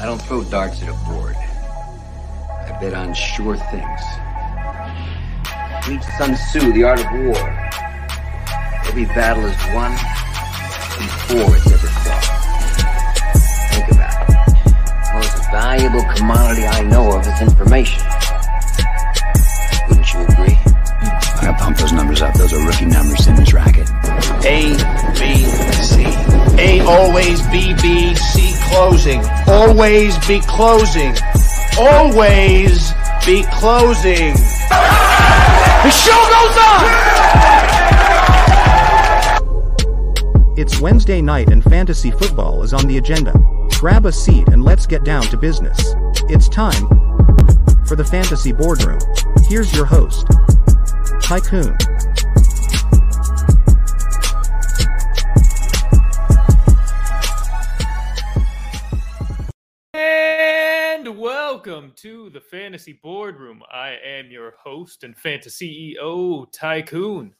I don't throw darts at a board. I bet on sure things. Read Sun Tzu, The Art of War. Every battle is won before it's ever fought. Think about it. The most valuable commodity I know of is information. Wouldn't you agree? I gotta pump those numbers up. Those are rookie numbers in this racket. A, B, C. A always B, B, C closing. Always be closing. Always be closing. The show goes on! It's Wednesday night and fantasy football is on the agenda. Grab a seat and let's get down to business. It's time for the fantasy boardroom. Here's your host, Tycoon. To the Fantasy Boardroom. I am your host and fantasy CEO, Tycoon.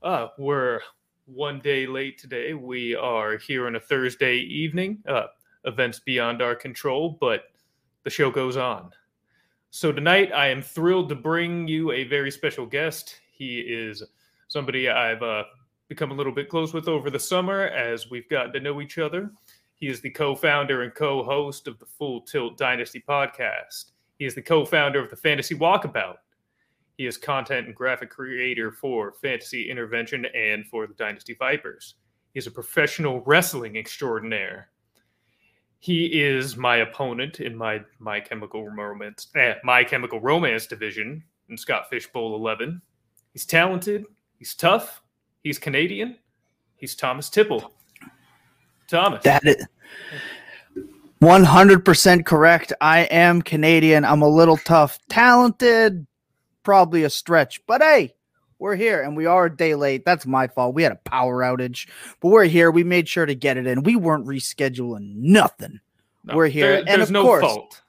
Uh, we're one day late today. We are here on a Thursday evening. Uh, events beyond our control, but the show goes on. So tonight, I am thrilled to bring you a very special guest. He is somebody I've uh, become a little bit close with over the summer as we've gotten to know each other. He is the co founder and co host of the Full Tilt Dynasty podcast. He is the co founder of the Fantasy Walkabout. He is content and graphic creator for Fantasy Intervention and for the Dynasty Vipers. He is a professional wrestling extraordinaire. He is my opponent in my My Chemical Romance, eh, My Chemical Romance division in Scott Fish Bowl 11. He's talented. He's tough. He's Canadian. He's Thomas Tipple. Thomas. That is 100% correct. I am Canadian. I'm a little tough. Talented, probably a stretch. But hey, we're here and we are a day late. That's my fault. We had a power outage, but we're here. We made sure to get it in. We weren't rescheduling nothing. No, we're here. there- and of no course, fault.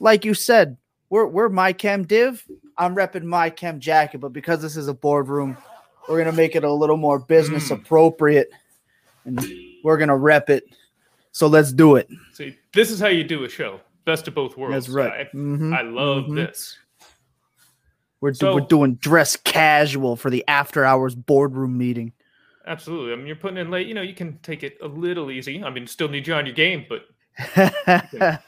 like you said, we're we're my chem div. I'm repping my chem jacket, but because this is a boardroom, we're gonna make it a little more business Mm. appropriate, and we're gonna rep it. So let's do it. See, this is how you do a show. Best of both worlds. That's right. I, Mhm, I love mhm. this. We're, So- we're doing dress casual for the after hours boardroom meeting. Absolutely. I mean, you're putting in late. You know, you can take it a little easy. I mean, still need you on your game, but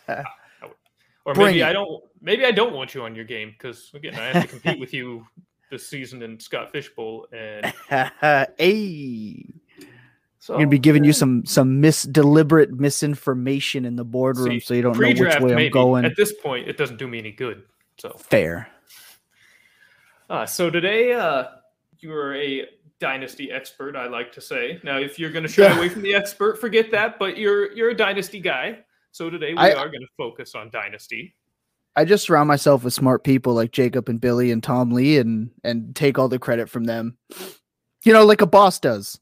or Bring maybe it. I don't. Maybe I don't want you on your game because again, I have to compete with you this season in Scott Fish Bowl, and hey, so I'm gonna be giving you some some mis deliberate misinformation in the boardroom, See, so you don't know which pre-draft, way I'm going. At this point, it doesn't do me any good. So, Fair. uh, so today, uh, you're a dynasty expert. I like to say. Now, if you're going to shy Yeah. away from the expert, forget that. But you're you're a dynasty guy. So today we I- are going to focus on dynasty. I just surround myself with smart people like Jacob and Billy and Tom Lee, and and take all the credit from them. You know, like a boss does.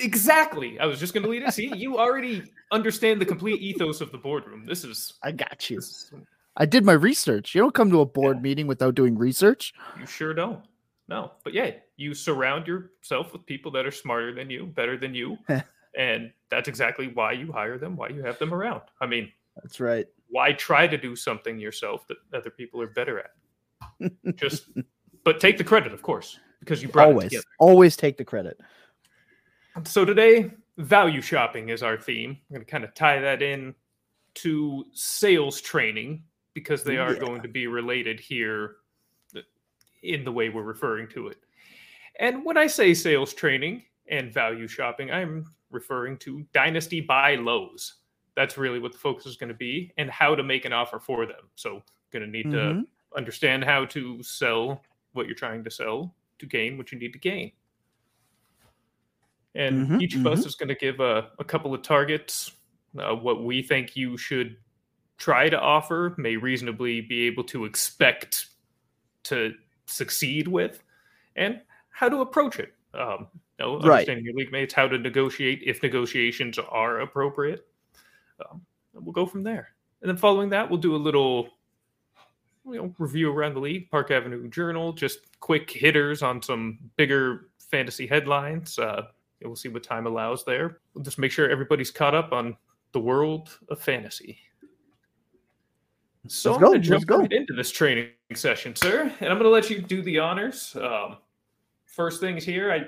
Exactly. I was just going to lead it. See, you already understand the complete ethos of the boardroom. This is, I got you. is I did my research. You don't come to a board meeting without doing research. you sure don't. No, but yeah, you surround yourself with people that are smarter than you, better than you, and that's exactly why you hire them, why you have them around. I mean, That's right. why try to do something yourself that other people are better at? Just, but take the credit, of course, because you brought it Always, always take the credit. So today, value shopping is our theme. I'm going to kind of tie that in to sales training because they are Yeah. going to be related here in the way we're referring to it. And when I say sales training and value shopping, I'm referring to dynasty buy lows. That's really what the focus is going to be and how to make an offer for them. So, going to need Mhm. to understand how to sell what you're trying to sell to gain what you need to gain. And Mhm, each of us is going to give a, a couple of targets, uh, what we think you should try to offer, may reasonably be able to expect to succeed with, and how to approach it. Um, you know, Right. understanding your league mates, how to negotiate if negotiations are appropriate. Um, we'll go from there. And then following that, we'll do a little you know, review around the league, Park Avenue Journal, just quick hitters on some bigger fantasy headlines. Uh, and we'll see what time allows there. We'll just make sure everybody's caught up on the world of fantasy. So Let's I'm go, going to let's jump go. right into this training session, sir, and I'm going to let you do the honors. Um, first things here, I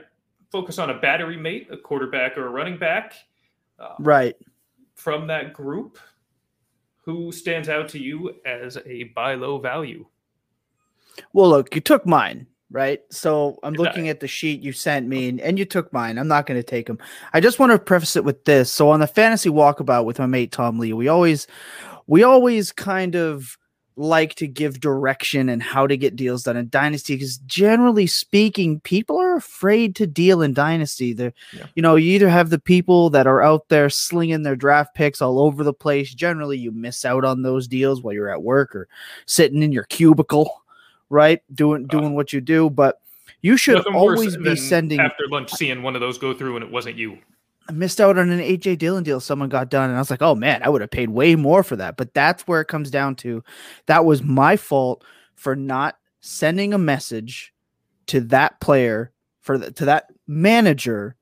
focus on a battery mate, a quarterback or a running back. Uh, Right. From that group, who stands out to you as a buy low value? Well, look, you took mine, right? So I'm looking at the sheet you sent me, and, and you took mine. I'm not going to take them. I just want to preface it with this. So on the fantasy walkabout with my mate Tom Lee, we always, we always kind of like to give direction and how to get deals done in dynasty because generally speaking people are afraid to deal in dynasty they Yeah. you know you either have the people that are out there slinging their draft picks all over the place generally you miss out on those deals while you're at work or sitting in your cubicle right doing uh, doing what you do but you should always be sending after lunch seeing one of those go through and it wasn't you. I missed out on an AJ Dillon deal someone got done, and I was like, oh man, I would have paid way more for that. But that's where it comes down to. That was my fault for not sending a message to that player for the, to that manager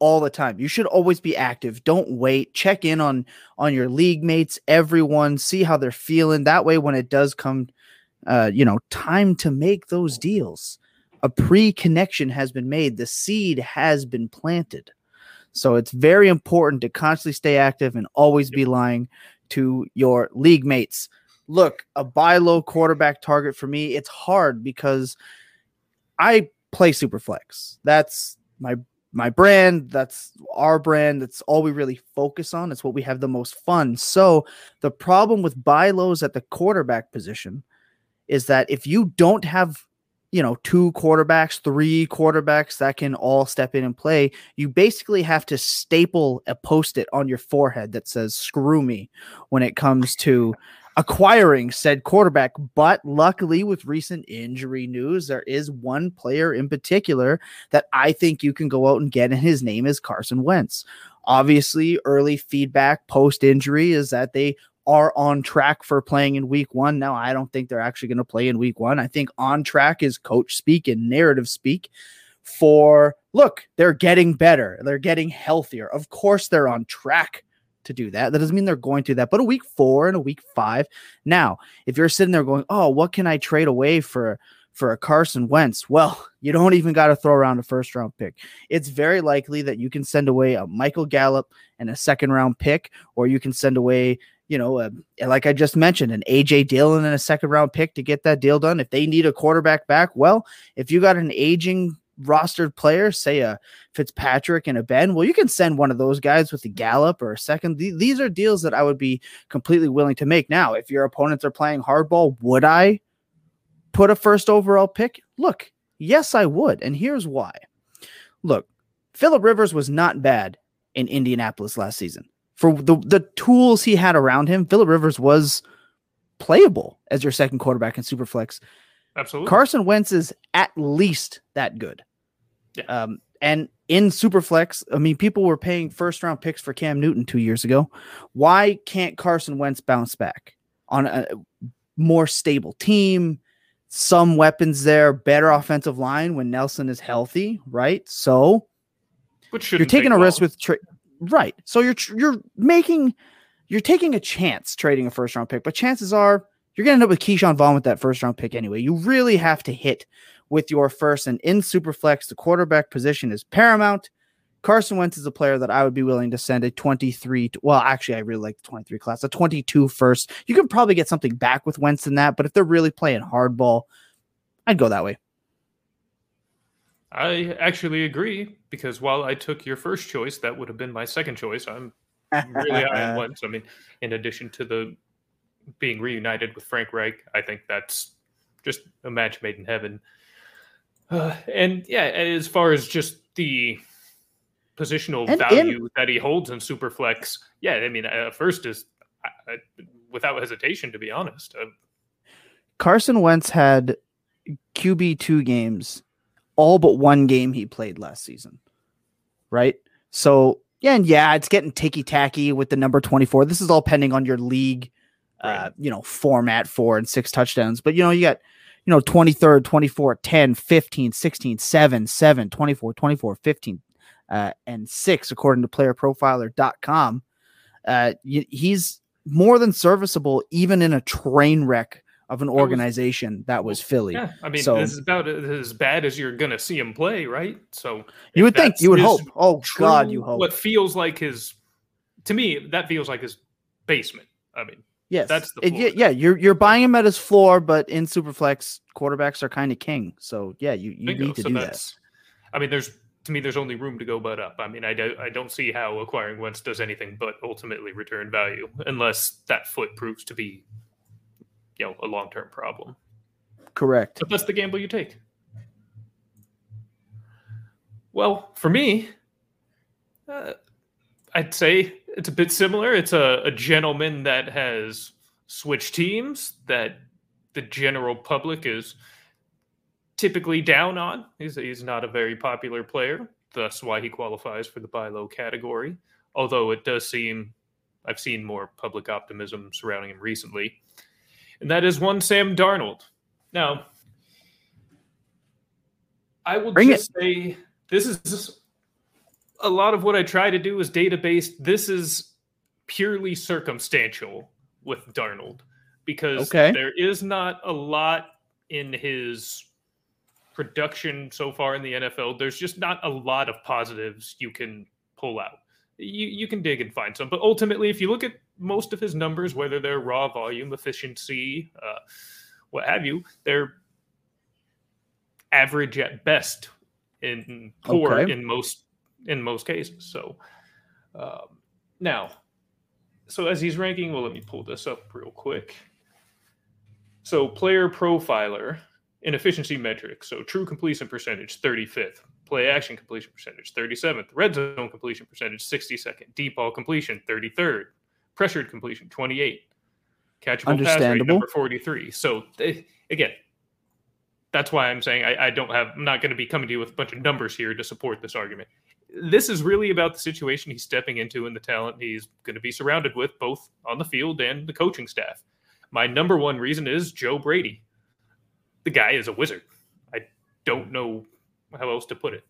all the time. You should always be active. Don't wait. Check in on on your league mates, everyone, see how they're feeling. That way, when it does come, uh, you know, time to make those deals, a pre-connection has been made. The seed has been planted. So it's very important to constantly stay active and always be lying to your league mates. Look, a buy low quarterback target for me, it's hard because I play Superflex. That's my my brand, that's our brand, that's all we really focus on. It's what we have the most fun. So the problem with buy lows at the quarterback position is that if you don't have you know, two quarterbacks, three quarterbacks that can all step in and play, you basically have to staple a post it on your forehead that says screw me when it comes to acquiring said quarterback. But luckily, with recent injury news, there is one player in particular that I think you can go out and get, and his name is Carson Wentz. Obviously, early feedback post injury is that they are on track for playing in week one. Now, I don't think they're actually going to play in week one. I think on track is coach speak and narrative speak for look, they're getting better, they're getting healthier. Of course, they're on track to do that. That doesn't mean they're going to that, but a week four and a week five. Now, if you're sitting there going, Oh, what can I trade away for? For a Carson Wentz, well, you don't even got to throw around a first round pick. It's very likely that you can send away a Michael Gallup and a second round pick, or you can send away you know, uh, like I just mentioned, an AJ Dillon and a second round pick to get that deal done. If they need a quarterback back, well, if you got an aging rostered player, say a Fitzpatrick and a Ben, well, you can send one of those guys with a Gallup or a second. These are deals that I would be completely willing to make. Now, if your opponents are playing hardball, would I put a first overall pick? Look, yes, I would. And here's why. Look, Philip Rivers was not bad in Indianapolis last season for the the tools he had around him, Philip Rivers was playable as your second quarterback in Superflex. Absolutely. Carson Wentz is at least that good. Yeah. Um, and in Superflex, I mean, people were paying first round picks for Cam Newton two years ago. Why can't Carson Wentz bounce back on a more stable team? Some weapons there, better offensive line when Nelson is healthy, right? So you're taking a risk with tra- right. So you're you're making you're taking a chance trading a first round pick, but chances are you're gonna end up with Ke'Shawn Vaughn with that first round pick anyway. You really have to hit with your first, and in Superflex, the quarterback position is paramount. Carson Wentz is a player that I would be willing to send a 23. To, well, actually, I really like the 23 class, a 22 first. You could probably get something back with Wentz in that, but if they're really playing hardball, I'd go that way. I actually agree because while I took your first choice, that would have been my second choice. I'm really high on Wentz. I mean, in addition to the being reunited with Frank Reich, I think that's just a match made in heaven. Uh, and yeah, as far as just the positional And in- value that he holds in Superflex, yeah, I mean, uh, first is uh, without hesitation, to be honest. Uh, Carson Wentz had QB two games, all but one game he played last season. Right. So yeah, and yeah, it's getting ticky tacky with the number 24. This is all pending on your league uh, you know, format four and six touchdowns. But you know, you got, you know, 23rd, 24, 10, 15, 16, 7, 7, 24, 24, 15, uh, and 6, according to playerprofiler.com. Uh, he's more than serviceable, even in a train wreck of an organization that was Philly. Yeah, I mean, So- this is about as bad as you're gonna see him play, right? So You would think, you would hope. Oh God, you hope. What feels like his, to me, that feels like his basement. I mean, Yes, That's the It- yeah, yeah. You're you're buying him at his floor, but in Superflex, quarterbacks are kind of king. So yeah, you, you bingo. need to so do that. I mean, there's to me, there's only room to go but up. I mean, I don't, I don't see how acquiring Wentz does anything but ultimately return value, unless that foot proves to be, you know, a long term problem. Correct. But that's the gamble you take. Well, for me, uh, I'd say it's a bit similar. It's a, a gentleman that has switched teams that the general public is typically down on. He's, he's not a very popular player, thus why he qualifies for the buy low category. Although it does seem I've seen more public optimism surrounding him recently. And that is one Sam Darnold. Now, I will Bring it. just say this is just a lot of what I try to do is database. This is purely circumstantial with Darnold because Okay. there is not a lot in his production so far in the NFL. There's just not a lot of positives you can pull out. You you can dig and find some, but ultimately, if you look at most of his numbers, whether they're raw volume, efficiency, uh, what have you, they're average at best in poor Okay. in most in most cases. So um, now, so as he's ranking, well, let me pull this up real quick. So player profiler in efficiency metrics. So true completion percentage, 35th. Play action completion percentage, 37th. Red zone completion percentage, 62nd. Deep ball completion, 33rd. Pressured completion, 28. Catchable pass rate, number 43. So eh, again, that's why I'm saying I, I don't have. I'm not going to be coming to you with a bunch of numbers here to support this argument. This is really about the situation he's stepping into and the talent he's going to be surrounded with, both on the field and the coaching staff. My number one reason is Joe Brady. The guy is a wizard. I don't know how else to put it.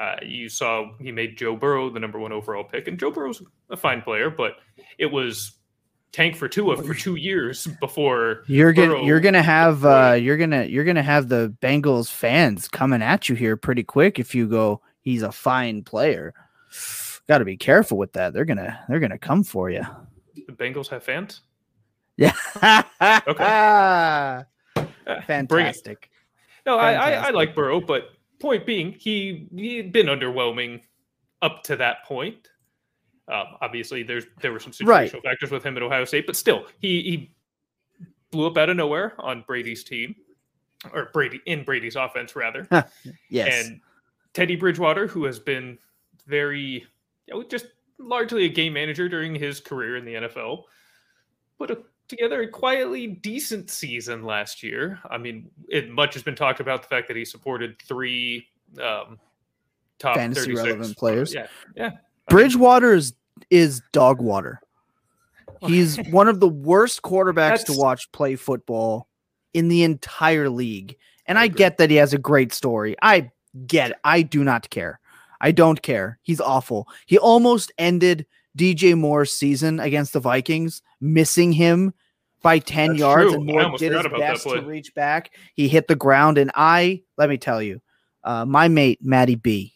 Uh, you saw he made Joe Burrow the number one overall pick, and Joe Burrow's a fine player, but it was tank for Tua for two years before You're gonna Burrow you're gonna have uh you're gonna you're gonna have the Bengals fans coming at you here pretty quick if you go he's a fine player. Got to be careful with that. They're gonna they're gonna come for you. the Bengals have fans. Yeah. Uh, bring it. Fantastic. No, I, I, I like Burrow, but point being, he had been underwhelming up to that point. Um, obviously, there's there were some situational Right. factors with him at Ohio State, but still, he he blew up out of nowhere on Brady's team, or Brady in Brady's offense rather. Yes. And Teddy Bridgewater, who has been very, you know, just largely a game manager during his career in the NFL, put a, together a quietly decent season last year. I mean, it, much has been talked about the fact that he supported three um, top Fantasy 36 relevant players. Yeah, yeah. Bridgewater is is dog water. He's one of the worst quarterbacks to watch play football in the entire league. And I I, get that he has a great story. I get it. I do not care. I don't care. He's awful. He almost ended DJ Moore's season against the Vikings, missing him by 10 That's yards. true. And Moore did his forgot about that best to reach back. He hit the ground. And I, let me tell you, uh, my mate, Matty B,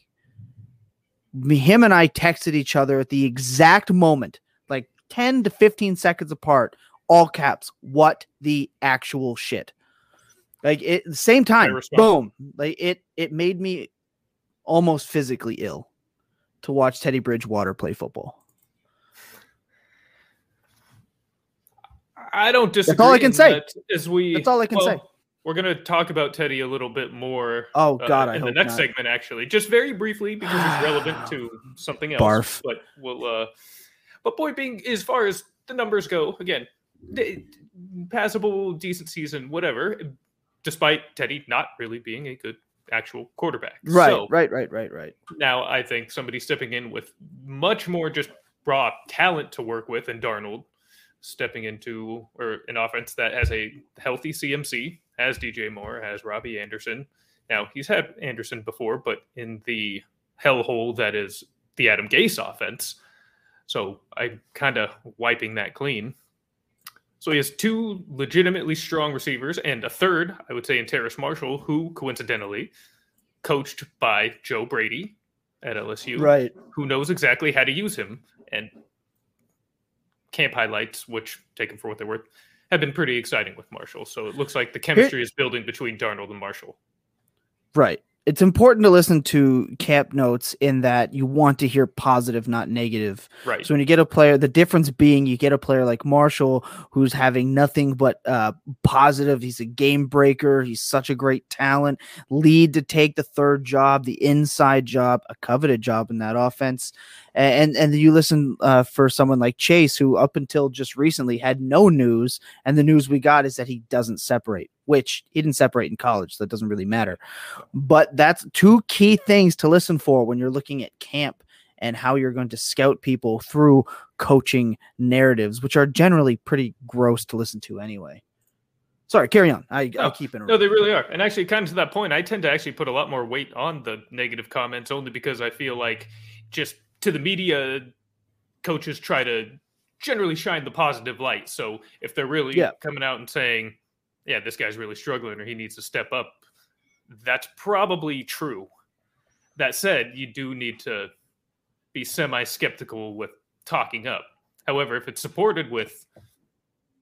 me, him and I texted each other at the exact moment, like 10 to 15 seconds apart, all caps. What the actual shit? Like it the same time, boom. Like it it made me almost physically ill to watch Teddy Bridgewater play football. I don't disagree. That's all I can say. As we, That's all I can say. We're going to talk about Teddy a little bit more Oh uh, god, I in the hope next not. segment, actually, just very briefly because it's relevant to something else. Barf. But we'll. Uh, but point being, as far as the numbers go, again, d- passable, decent season, whatever. Despite Teddy not really being a good actual quarterback. Right, So, right, right, right, right. now I think somebody stepping in with much more just raw talent to work with, and Darnold stepping into or an offense that has a healthy CMC, has DJ Moore, has Robbie Anderson. Now he's had Anderson before, but in the hellhole that is the Adam Gase offense. So I'm kind of wiping that clean. So he has two legitimately strong receivers and a third, I would say, in Terrace Marshall, who coincidentally coached by Joe Brady at LSU, Right. who knows exactly how to use him. And camp highlights, which taken for what they're worth, have been pretty exciting with Marshall. So it looks like the chemistry is building between Darnold and Marshall. Right. It's important to listen to camp notes in that you want to hear positive, not negative. Right. So when you get a player, the difference being you get a player like Marshall who's having nothing but uh, positive. He's a game breaker. He's such a great talent. Lead to take the third job, the inside job, a coveted job in that offense. And and you listen uh, for someone like Chase, who up until just recently had no news, and the news we got is that he doesn't separate, which he didn't separate in college, so that doesn't really matter. But that's two key things to listen for when you're looking at camp and how you're going to scout people through coaching narratives, which are generally pretty gross to listen to anyway. Sorry, carry on. I, I No, keep No, they really are. And actually, kind of to that point, I tend to actually put a lot more weight on the negative comments only because I feel like just to the media, coaches try to generally shine the positive light. So if they're really Yeah. coming out and saying, yeah, this guy's really struggling or he needs to step up, that's probably true. That said, you do need to be semi skeptical with talking up. However, if it's supported with,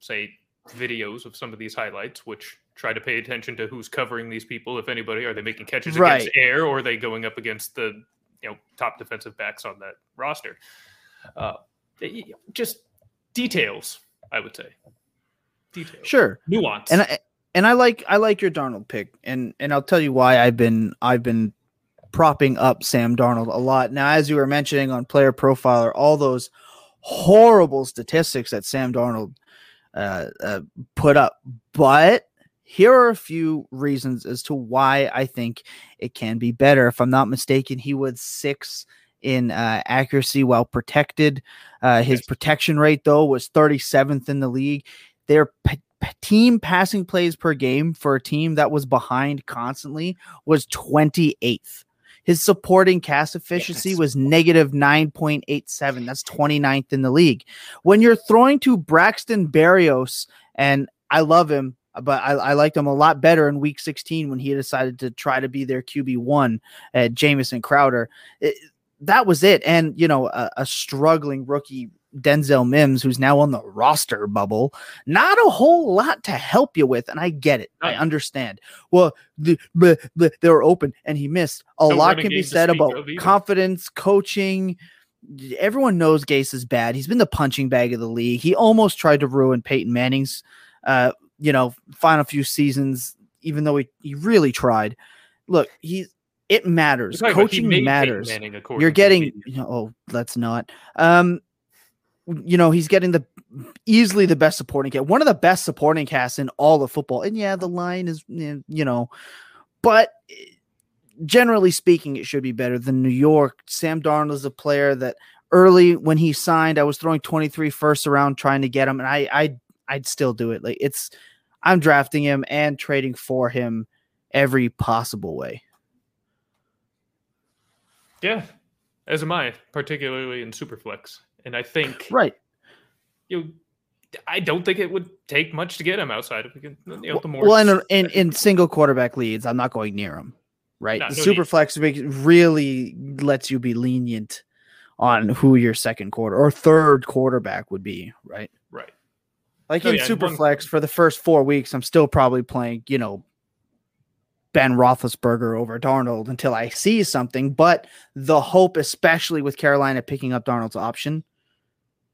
say, videos of some of these highlights, which try to pay attention to who's covering these people, if anybody, are they making catches Right. against air or are they going up against the you know top defensive backs on that roster? Uh, just details, I would say. Details, Sure. nuance, and I, and I like I like your Darnold pick, and and I'll tell you why I've been I've been propping up Sam Darnold a lot. Now, as you were mentioning on Player Profiler, all those horrible statistics that Sam Darnold uh, uh, put up, but here are a few reasons as to why I think it can be better. If I'm not mistaken, he was six in uh, accuracy while protected. Uh, his protection rate, though, was 37th in the league. Their p- team passing plays per game for a team that was behind constantly was 28th. His supporting cast efficiency Yes. was negative 9.87. That's 29th in the league. When you're throwing to Braxton Berrios, and I love him, but I, I liked him a lot better in week 16 when he decided to try to be their QB1 at Jamison Crowder. It- that was it. And, you know, a, a struggling rookie Denzel Mims, who's now on the roster bubble, not a whole lot to help you with. And I get it. I understand. Well, the, the, the, they were open and he missed. A No lot can be said about confidence, coaching. Everyone knows Gase is bad. He's been the punching bag of the league. He almost tried to ruin Peyton Manning's, uh, you know, final few seasons, even though he, he really tried. Look, he's it matters. You're talking about he Coaching matters. Manning, you're getting oh let's not um you know he's getting the easily the best supporting cast one of the best supporting casts in all of football. And yeah the line is eh, you know but eh, generally speaking it should be better than new york. Sam darnold is a player that early when he signed i was throwing 23 first around trying to get him and i i i'd still do it. Like it's i'm drafting him and trading for him every possible way Yeah, as am I, particularly in Superflex. And I think right you know, I don't think it would take much to get him outside of you know, the more well, in, in in single quarterback leads, I'm not going near him. Right, No, the no super need. flex makes really lets you be lenient on who your second quarter or third quarterback would be. Right. Like Oh, in yeah, and super one- flex for the first four weeks, I'm still probably playing. You know. Ben Roethlisberger over Darnold until I see something, but the hope, especially with Carolina picking up Darnold's option,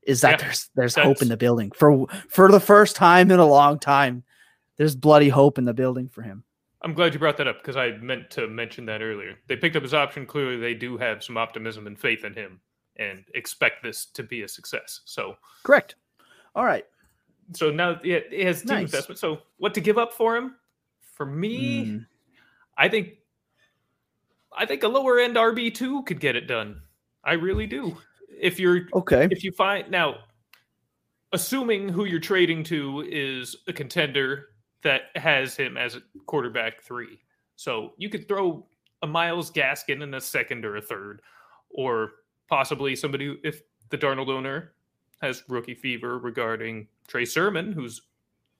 is that Yeah, there's there's hope in the building for for the first time in a long time. There's bloody hope in the building for him. I'm glad you brought that up because I meant to mention that earlier. They picked up his option. Clearly, they do have some optimism and faith in him and expect this to be a success. So, Correct. All right. So now yeah, it has team Nice. investment. So, what to give up for him? For me, Mm, I think I think a lower end RB two could get it done. I really do. If you're okay. if you find now, assuming who you're trading to is a contender that has him as a quarterback three, so you could throw a Myles Gaskin in a second or a third, or possibly somebody if the Darnold owner has rookie fever regarding Trey Sermon, who's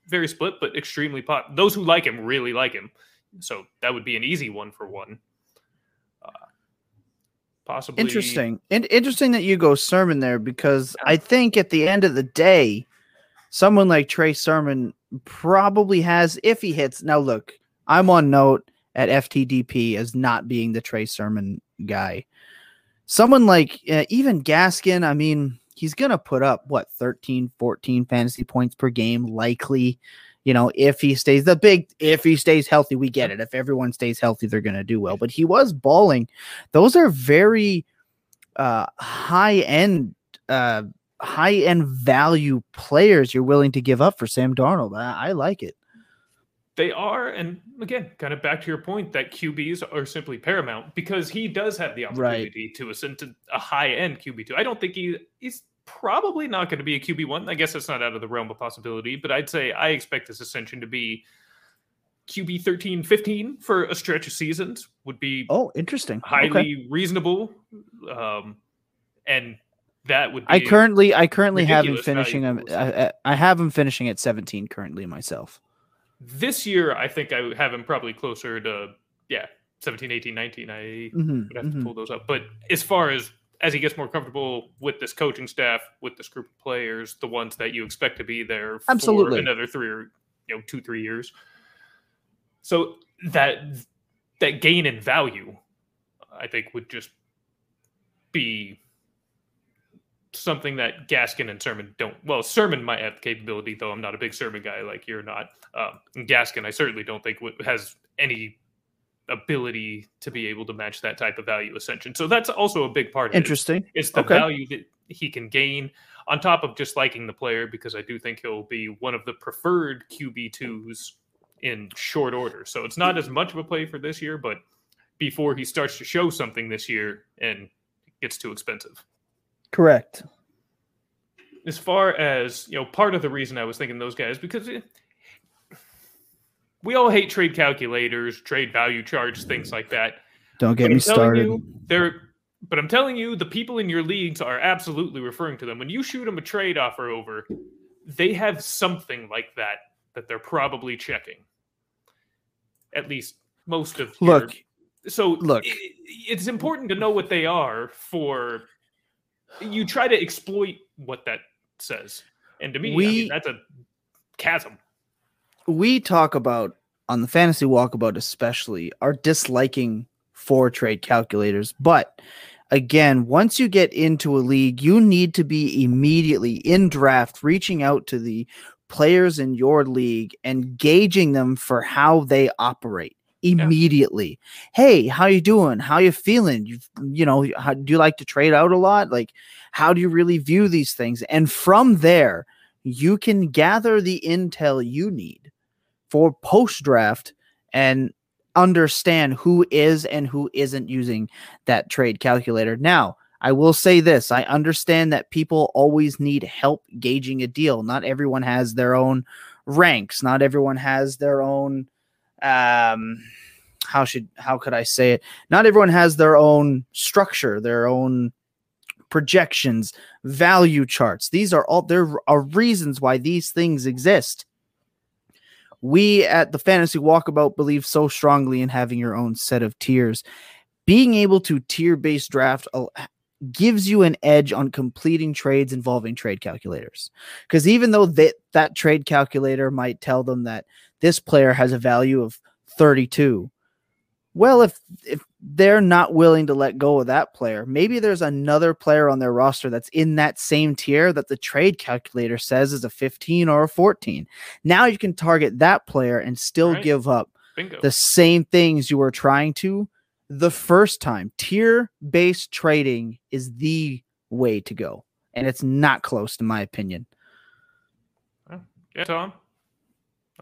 very split but extremely pop. Those who like him really like him, so that would be an easy one for one. Uh, possibly Interesting. And interesting that you go Sermon there because I think at the end of the day, someone like Trey Sermon probably has, if he hits. Now, look, I'm on note at FTDP as not being the Trey Sermon guy. Someone like uh, even Gaskin, I mean, he's going to put up what 13, 14 fantasy points per game, likely. You know, if he stays the big, if he stays healthy, we get it. If everyone stays healthy, they're going to do well. But he was balling. Those are very uh, high end, uh, high end value players you're willing to give up for Sam Darnold. I, I like it. They are, and again, kind of back to your point that QBs are simply paramount because he does have the opportunity right. to ascend to a high end QB two. I don't think he he's probably not going to be a QB one. I guess that's not out of the realm of possibility, but I'd say I expect this ascension to be QB 13, 15 for a stretch of seasons would be oh interesting, highly okay. reasonable, um, and that would. I currently I currently have him finishing him. I, I have him finishing at 17 currently myself. This year, I think I have him probably closer to yeah 17, 18, 19. I mm-hmm, would have mm-hmm. to pull those up, but as far as as he gets more comfortable with this coaching staff, with this group of players, the ones that you expect to be there Absolutely. for another three or you know two three years. So that that gain in value, I think, would just be something that Gaskin and Sermon don't. Well, Sermon might have the capability, though. I'm not a big Sermon guy like you're not. Um, Gaskin, I certainly don't think has any ability to be able to match that type of value ascension. So that's also a big part of Interesting. it. It's the okay. value that he can gain on top of just liking the player because I do think he'll be one of the preferred QB2s in short order. So it's not as much of a play for this year, but before he starts to show something this year and gets too expensive. Correct. As far as, you know, part of the reason I was thinking those guys because it, we all hate trade calculators, trade value charts, things like that. Don't get me started. You, they're but I'm telling you, the people in your leagues are absolutely referring to them. When you shoot them a trade offer over, they have something like that that they're probably checking. At least most of your, look. So look, it, it's important to know what they are for. You try to exploit what that says, and to me, we, I mean, that's a chasm we talk about on the fantasy walkabout, especially our disliking for trade calculators. But again, once you get into a league, you need to be immediately in draft, reaching out to the players in your league and gauging them for how they operate immediately. Yeah. Hey, how you doing? How you feeling? You you know, how, do you like to trade out a lot? Like how do you really view these things? And from there, you can gather the intel you need for post draft and understand who is and who isn't using that trade calculator. Now, I will say this I understand that people always need help gauging a deal. Not everyone has their own ranks, not everyone has their own um how should how could I say it? Not everyone has their own structure, their own projections, value charts. These are all there are reasons why these things exist we at the Fantasy Walkabout believe so strongly in having your own set of tiers. Being able to tier based draft gives you an edge on completing trades involving trade calculators. Because even though that, that trade calculator might tell them that this player has a value of 32, well, if if they're not willing to let go of that player, maybe there's another player on their roster that's in that same tier that the trade calculator says is a 15 or a 14. Now you can target that player and still right. give up Bingo. the same things you were trying to the first time. Tier based trading is the way to go, and it's not close, in my opinion. Yeah, Tom.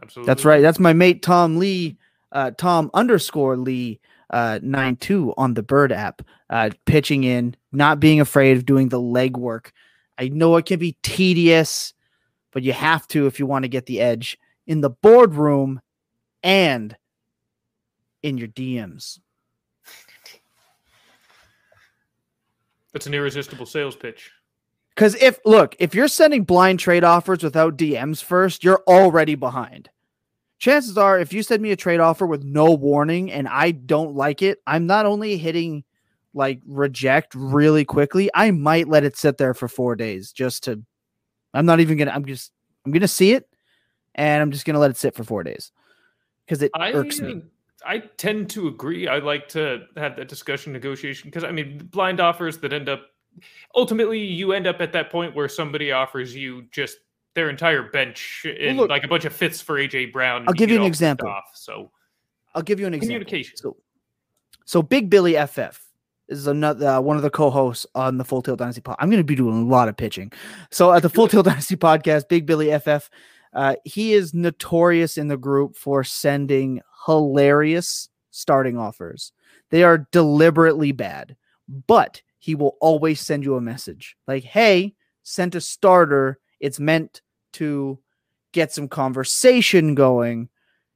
Absolutely. That's right. That's my mate Tom Lee uh, Tom underscore Lee uh, nine two on the Bird app, uh, pitching in, not being afraid of doing the legwork. I know it can be tedious, but you have to if you want to get the edge in the boardroom and in your DMs. That's an irresistible sales pitch. Because if look, if you're sending blind trade offers without DMs first, you're already behind. Chances are, if you send me a trade offer with no warning and I don't like it, I'm not only hitting like reject really quickly, I might let it sit there for four days just to. I'm not even gonna. I'm just. I'm gonna see it, and I'm just gonna let it sit for four days because it I, irks me. I tend to agree. I like to have that discussion, negotiation, because I mean, blind offers that end up ultimately you end up at that point where somebody offers you just their entire bench and look- like a bunch of fits for AJ Brown. I'll give you an example. Off, so I'll give you an example. communication. So, so Big Billy FF is another uh, one of the co-hosts on the Full Tilt Dynasty pod. I'm going to be doing a lot of pitching. So at the Full Tilt Dynasty podcast, Big Billy FF, uh, he is notorious in the group for sending hilarious starting offers. They are deliberately bad, but he will always send you a message like, "Hey, sent a starter. It's meant to get some conversation going."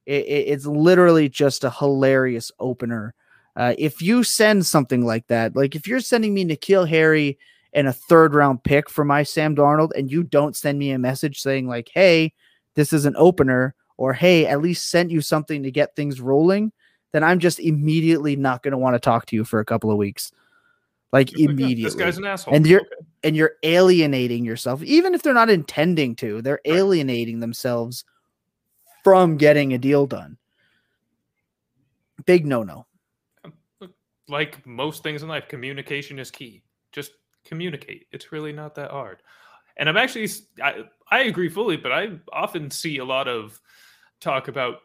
It, it- it's literally just a hilarious opener. Uh, if you send something like that, like if you're sending me N'Keal Harry and a third round pick for my Sam Darnold, and you don't send me a message saying like, "Hey, this is an opener," or "Hey, at least sent you something to get things rolling," then I'm just immediately not going to want to talk to you for a couple of weeks, like Just like, "Oh, immediately This guy's an asshole. And you're- Okay. and you're alienating yourself, even if they're not intending to, they're alienating themselves from getting a deal done. Big no no. Um, like most things in life, communication is key. Just communicate. It's really not that hard. And I'm actually, I, I agree fully, but I often see a lot of talk about,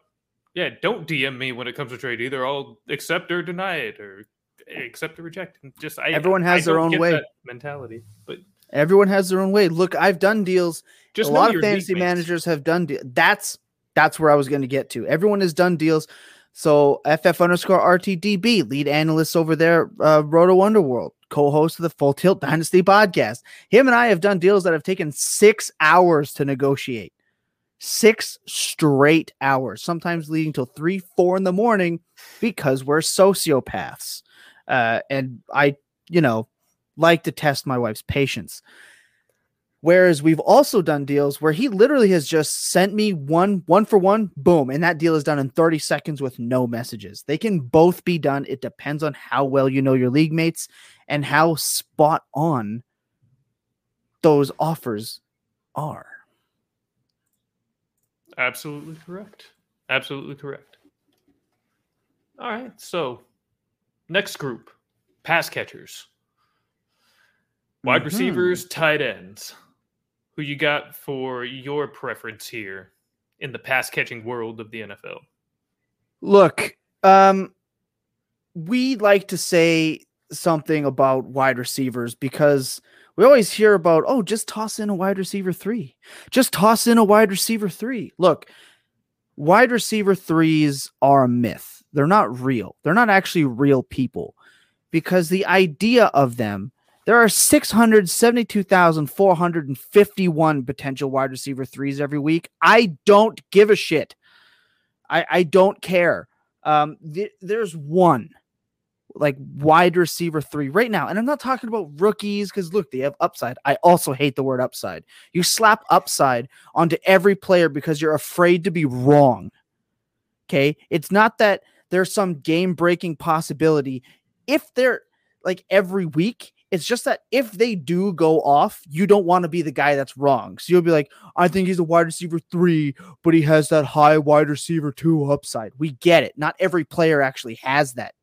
yeah, don't DM me when it comes to trade. Either I'll accept or deny it, or accept or reject. And just I, Everyone I has their own way. mentality. But Everyone has their own way. Look, I've done deals. just a lot of fantasy managers have done. De- that's that's where I was going to get to. Everyone has done deals. So FF underscore RTDB, lead analyst over there, uh, Roto Underworld, co-host of the Full Tilt Dynasty podcast. Him and I have done deals that have taken six hours to negotiate. Six straight hours, sometimes leading till three, four in the morning, because we're sociopaths. Uh, and I, you know, like to test my wife's patience. Whereas we've also done deals where he literally has just sent me one one for one, boom, and that deal is done in 30 seconds with no messages. They can both be done. It depends on how well you know your league mates and how spot on those offers are. Absolutely correct. Absolutely correct. All right. So, next group pass catchers, wide Mhm. receivers, tight ends. Who you got for your preference here in the pass catching world of the NFL? Look, um, we like to say something about wide receivers because we always hear about, oh, just toss in a wide receiver three. Just toss in a wide receiver three. Look, wide receiver threes are a myth. They're not real. They're not actually real people because the idea of them, there are 672,451 potential wide receiver threes every week. I don't give a shit. I, I don't care. Um, th- there's one like wide receiver three right now, and I'm not talking about rookies because look, they have upside. I also hate the word upside. You slap upside onto every player because you're afraid to be wrong. Okay, it's not that there's some game breaking possibility. If they're like every week, it's just that if they do go off, you don't want to be the guy that's wrong. So you'll be like, I think he's a wide receiver three, but he has that high wide receiver two upside. We get it. Not every player actually has that.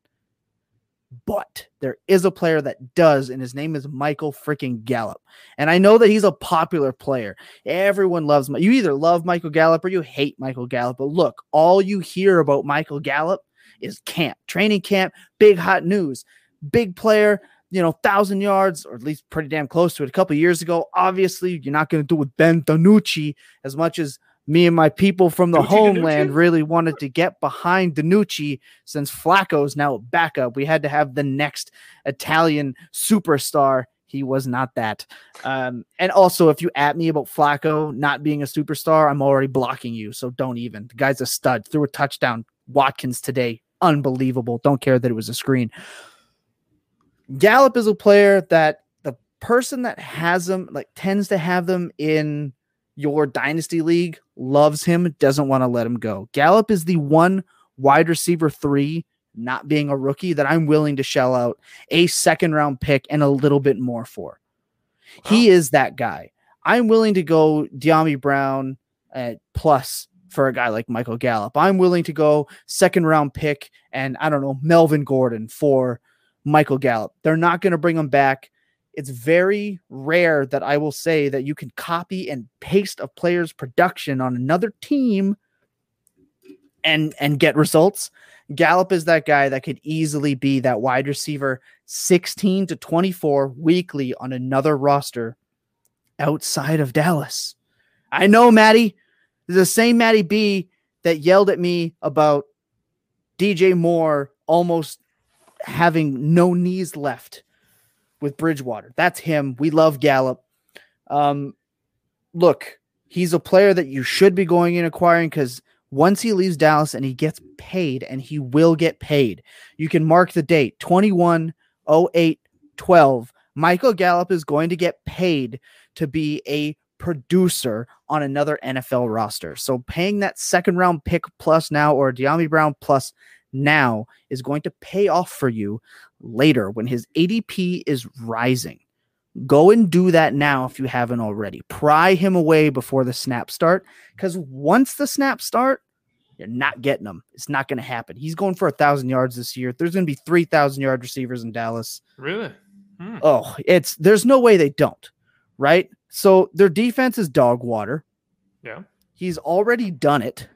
But there is a player that does, and his name is Michael freaking Gallup. And I know that he's a popular player. Everyone loves Mi- you either love Michael Gallup or you hate Michael Gallup. But look, all you hear about Michael Gallup is camp, training camp, big hot news, big player, you know, thousand yards, or at least pretty damn close to it a couple years ago. Obviously, you're not going to do with Ben DiNucci as much as me and my people from the DiNucci, homeland DiNucci? really wanted to get behind DiNucci since Flacco's now a backup. We had to have the next Italian superstar. He was not that. Um, and also, if you at me about Flacco not being a superstar, I'm already blocking you. So don't even. The guy's a stud. Threw a touchdown. Watkins today. Unbelievable. Don't care that it was a screen. Gallup is a player that the person that has them, like tends to have them in your dynasty league, loves him, doesn't want to let him go. Gallup is the one wide receiver three, not being a rookie, that I'm willing to shell out a second round pick and a little bit more for. He is that guy. I'm willing to go Dyami Brown at plus for a guy like Michael Gallup. I'm willing to go second round pick and I don't know, Melvin Gordon for Michael Gallup. They're not going to bring him back. It's very rare that I will say that you can copy and paste a player's production on another team and and get results. Gallup is that guy that could easily be that wide receiver 16 to 24 weekly on another roster outside of Dallas. I know, Maddie. The same Maddie B that yelled at me about DJ Moore almost having no knees left with Bridgewater. That's him. We love Gallup. Um, look, he's a player that you should be going and acquiring because once he leaves Dallas and he gets paid, and he will get paid, you can mark the date 21 08 12. Michael Gallup is going to get paid to be a producer on another NFL roster. So paying that second round pick plus now or Dyami Brown plus now is going to pay off for you later when his ADP is rising. Go and do that now if you haven't already. Pry him away before the snap start because once the snap start, you're not getting him. It's not going to happen. He's going for a thousand yards this year. There's going to be three thousand yard receivers in Dallas. Really? Hmm. Oh, it's there's no way they don't, right? So their defense is dog water. Yeah. He's already done it,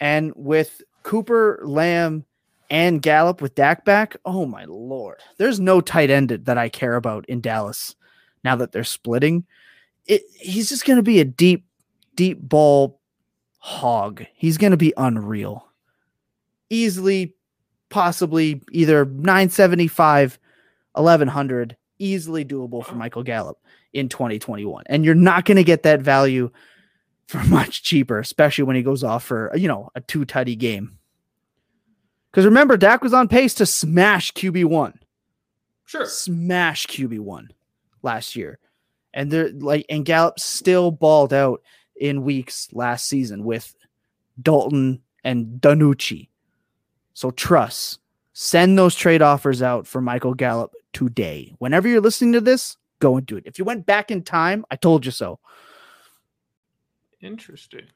and with Cooper, Lamb, and Gallup with Dak back, oh my lord, there's no tight end that I care about in Dallas now that they're splitting. It, he's just going to be a deep, deep ball hog. He's going to be unreal. Easily, possibly either 975, 1100, easily doable for Michael Gallup in 2021. And you're not going to get that value for much cheaper, especially when he goes off for, you know, a two tutty game. Because remember, Dak was on pace to smash QB1. Sure. Smash QB1 last year. And they're like, and Gallup still balled out in weeks last season with Dalton and DiNucci. So trust, send those trade offers out for Michael Gallup today. Whenever you're listening to this, go and do it. If you went back in time, I told you so. Interesting.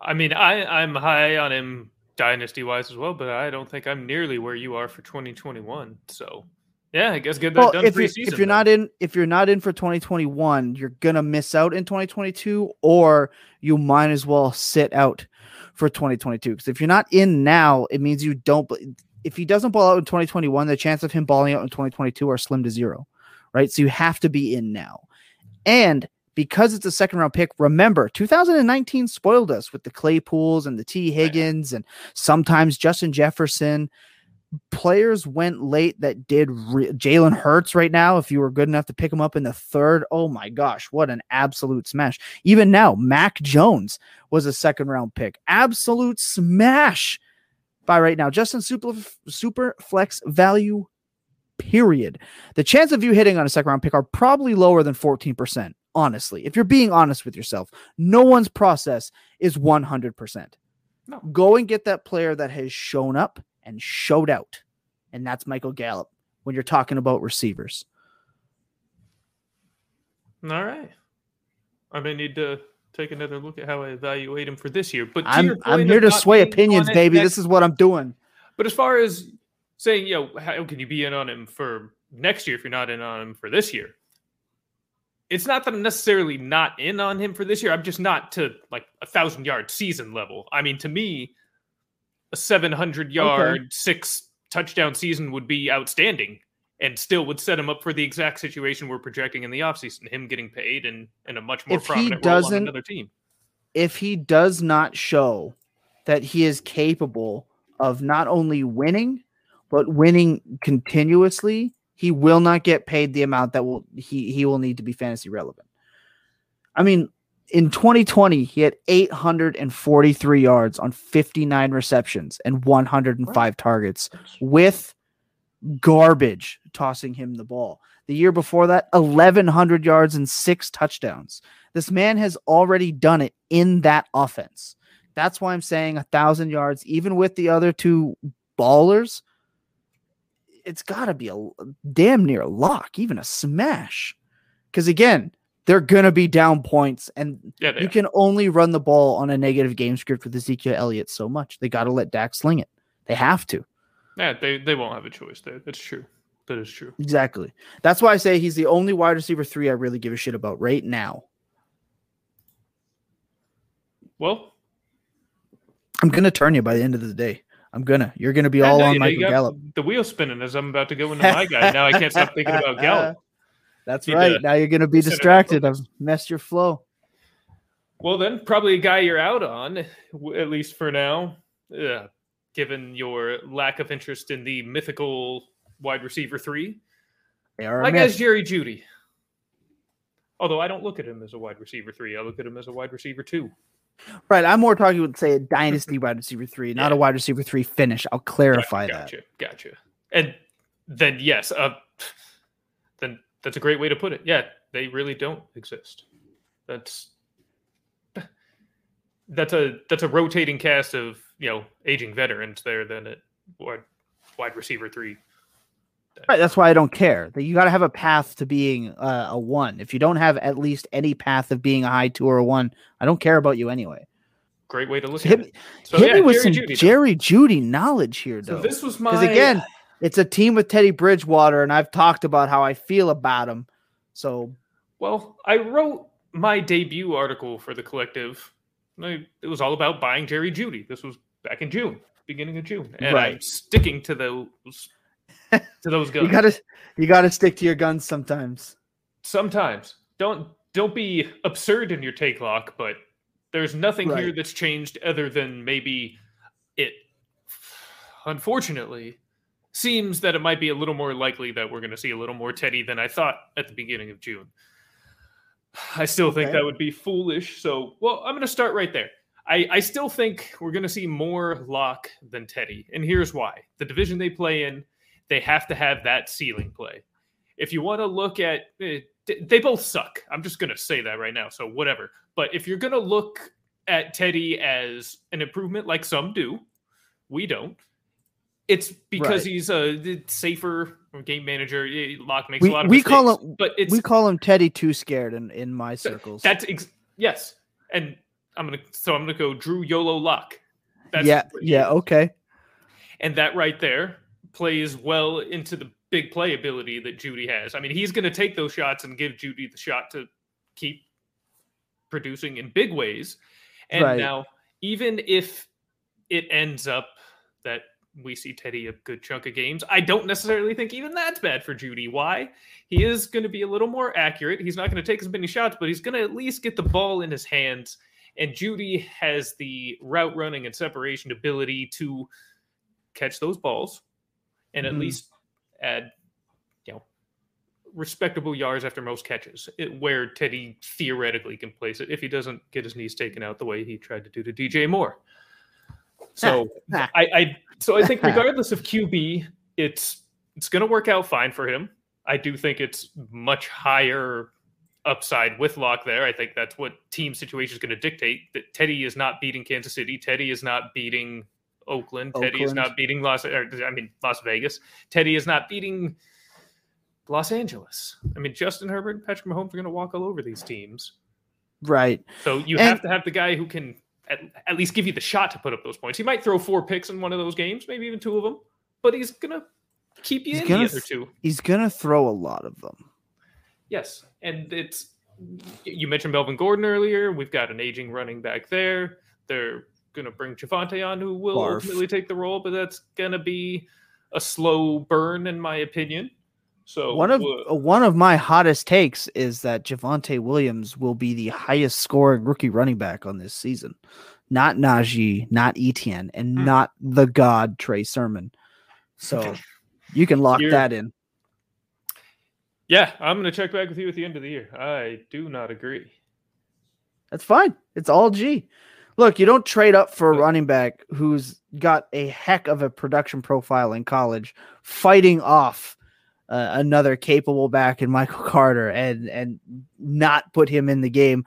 I mean, I I'm high on him dynasty wise as well, but I don't think I'm nearly where you are for 2021. So yeah, I guess get that Well, done if, you, if you're not in if you're not in for 2021, you're gonna miss out in 2022, or you might as well sit out for 2022. Because if you're not in now, it means you don't. If he doesn't ball out in 2021, the chance of him balling out in 2022 are slim to zero, right? So you have to be in now, and because it's a second round pick, remember 2019 spoiled us with the Claypools and the T Higgins and sometimes Justin Jefferson. Players went late that did re- Jalen Hurts right now. If you were good enough to pick him up in the third, oh my gosh, what an absolute smash! Even now, Mac Jones was a second round pick, absolute smash by right now. Justin super super flex value. Period. The chance of you hitting on a second round pick are probably lower than 14% honestly, if you're being honest with yourself, no one's process is 100%. No. Go and get that player that has shown up and showed out. And that's Michael Gallup when you're talking about receivers. All right. I may need to take another look at how I evaluate him for this year. But I'm I'm here to sway opinions, baby. next- This is what I'm doing. But as far as saying, you know, how can you be in on him for next year if you're not in on him for this year? It's not that I'm necessarily not in on him for this year. I'm just not to like a thousand yard season level. I mean, to me, a 700 yard, six touchdown season would be outstanding and still would set him up for the exact situation we're projecting in the offseason him getting paid and, and a much more If he prominent role on another team. If he does not show that he is capable of not only winning, but winning continuously, he will not get paid the amount that will he he will need to be fantasy relevant. I mean, in 2020, he had 843 yards on 59 receptions and 105 targets with garbage tossing him the ball. The year before that, 1,100 yards and six touchdowns. This man has already done it in that offense. That's why I'm saying a thousand yards, even with the other two ballers. It's got to be a damn near lock, even a smash. Because again, they're gonna be down points, and Yeah, you are. can only run the ball on a negative game script with Ezekiel Elliott so much. They got to let Dak sling it. They have to. yeah, they they won't have a choice there. That's true. That is true. Exactly. That's why I say he's the only wide receiver three I really give a shit about right now. Well, I'm gonna turn you by the end of the day. I'm gonna. You're gonna be yeah, all no, on know, Michael Gallup. The wheel spinning as I'm about to go into my guy. Now I can't stop thinking about Gallup. That's Need right. to Now you're gonna be set it up distracted. I've messed your flow. Well, then probably a guy you're out on, at least for now, uh, given your lack of interest in the mythical wide receiver three. They are a My guy's Jerry Jeudy. Although I don't look at him as a wide receiver three, I look at him as a wide receiver two. Right. I'm more talking about say a dynasty wide receiver three, not a wide receiver three finish. I'll clarify that. Gotcha, gotcha. And then yes, uh, then that's a great way to put it. Yeah, they really don't exist. That's that's a that's a rotating cast of you know aging veterans there. Then at wide wide receiver three. Right, that's why I don't care. That you got to have a path to being uh, a one. If you don't have at least any path of being a high two or a one, I don't care about you anyway. Great way to look Hit, at me- it. So hit yeah, me with Jerry some though. Jerry Jeudy knowledge here, So though. this was my Because again, it's a team with Teddy Bridgewater, and I've talked about how I feel about him. So Well, I wrote my debut article for the collective. I- It was all about buying Jerry Jeudy. This was back in June, beginning of June, and I'm sticking to those to those guns. you gotta you gotta stick to your guns sometimes. Sometimes don't don't be absurd in your take lock, but there's nothing here that's changed other than maybe it. Unfortunately, seems that it might be a little more likely that we're going to see a little more Teddy than I thought at the beginning of June. I still think Okay. that would be foolish. So, well, I'm going to start right there. I, I still think we're going to see more Lock than Teddy. And here's why the division they play in, they have to have that ceiling play. If you want to look at, eh, they both suck. I'm just going to say that right now. So, whatever. But if you're going to look at Teddy as an improvement, like some do, we don't. It's because Right. he's a safer game manager. Lock makes We- a lot of we mistakes, call him- but it's we call him Teddy Too Scared in, in my circles. that's ex- yes, and I'm gonna so I'm gonna go Drew Yolo Lock. That's yeah, yeah, okay. and that right there plays well into the big play ability that Jeudy has. I mean, he's gonna take those shots and give Jeudy the shot to keep producing in big ways. And Right. now, even if it ends up that we see Teddy a good chunk of games, I don't necessarily think even that's bad for Jeudy. Why? He is going to be a little more accurate. He's not going to take as many shots, but he's going to at least get the ball in his hands. And Jeudy has the route running and separation ability to catch those balls and at Mhm. least add, you know, respectable yards after most catches, it, where Teddy theoretically can place it if he doesn't get his knees taken out the way he tried to do to DJ Moore. So I, I so I think regardless of QB, it's it's going to work out fine for him. I do think it's much higher upside with Lock there. I think that's what team situation is going to dictate. That Teddy is not beating Kansas City. Teddy is not beating Oakland. Teddy is not beating Las. Or, I mean Las Vegas. Teddy is not beating Los Angeles. I mean Justin Herbert and Patrick Mahomes are going to walk all over these teams. Right. So you And- have to have the guy who can at, at least give you the shot to put up those points. He might throw four picks in one of those games, maybe even two of them, but he's gonna keep you He's in gonna the other th- two. He's gonna throw a lot of them. Yes, and it's you mentioned Melvin Gordon earlier. We've got an aging running back there. They're gonna bring Javonte on, who will Barf. ultimately take the role, but that's gonna be a slow burn, in my opinion. So One of uh, one of my hottest takes is that Javonte Williams will be the highest scoring rookie running back on this season. Not Najee, not Etienne, and Hmm. not the god Trey Sermon. So you can lock You're- that in. yeah, I'm gonna check back with you at the end of the year. I do not agree. That's fine. It's all G. Look, you don't trade up for a running back who's got a heck of a production profile in college, fighting off uh, another capable back in Michael Carter and and not put him in the game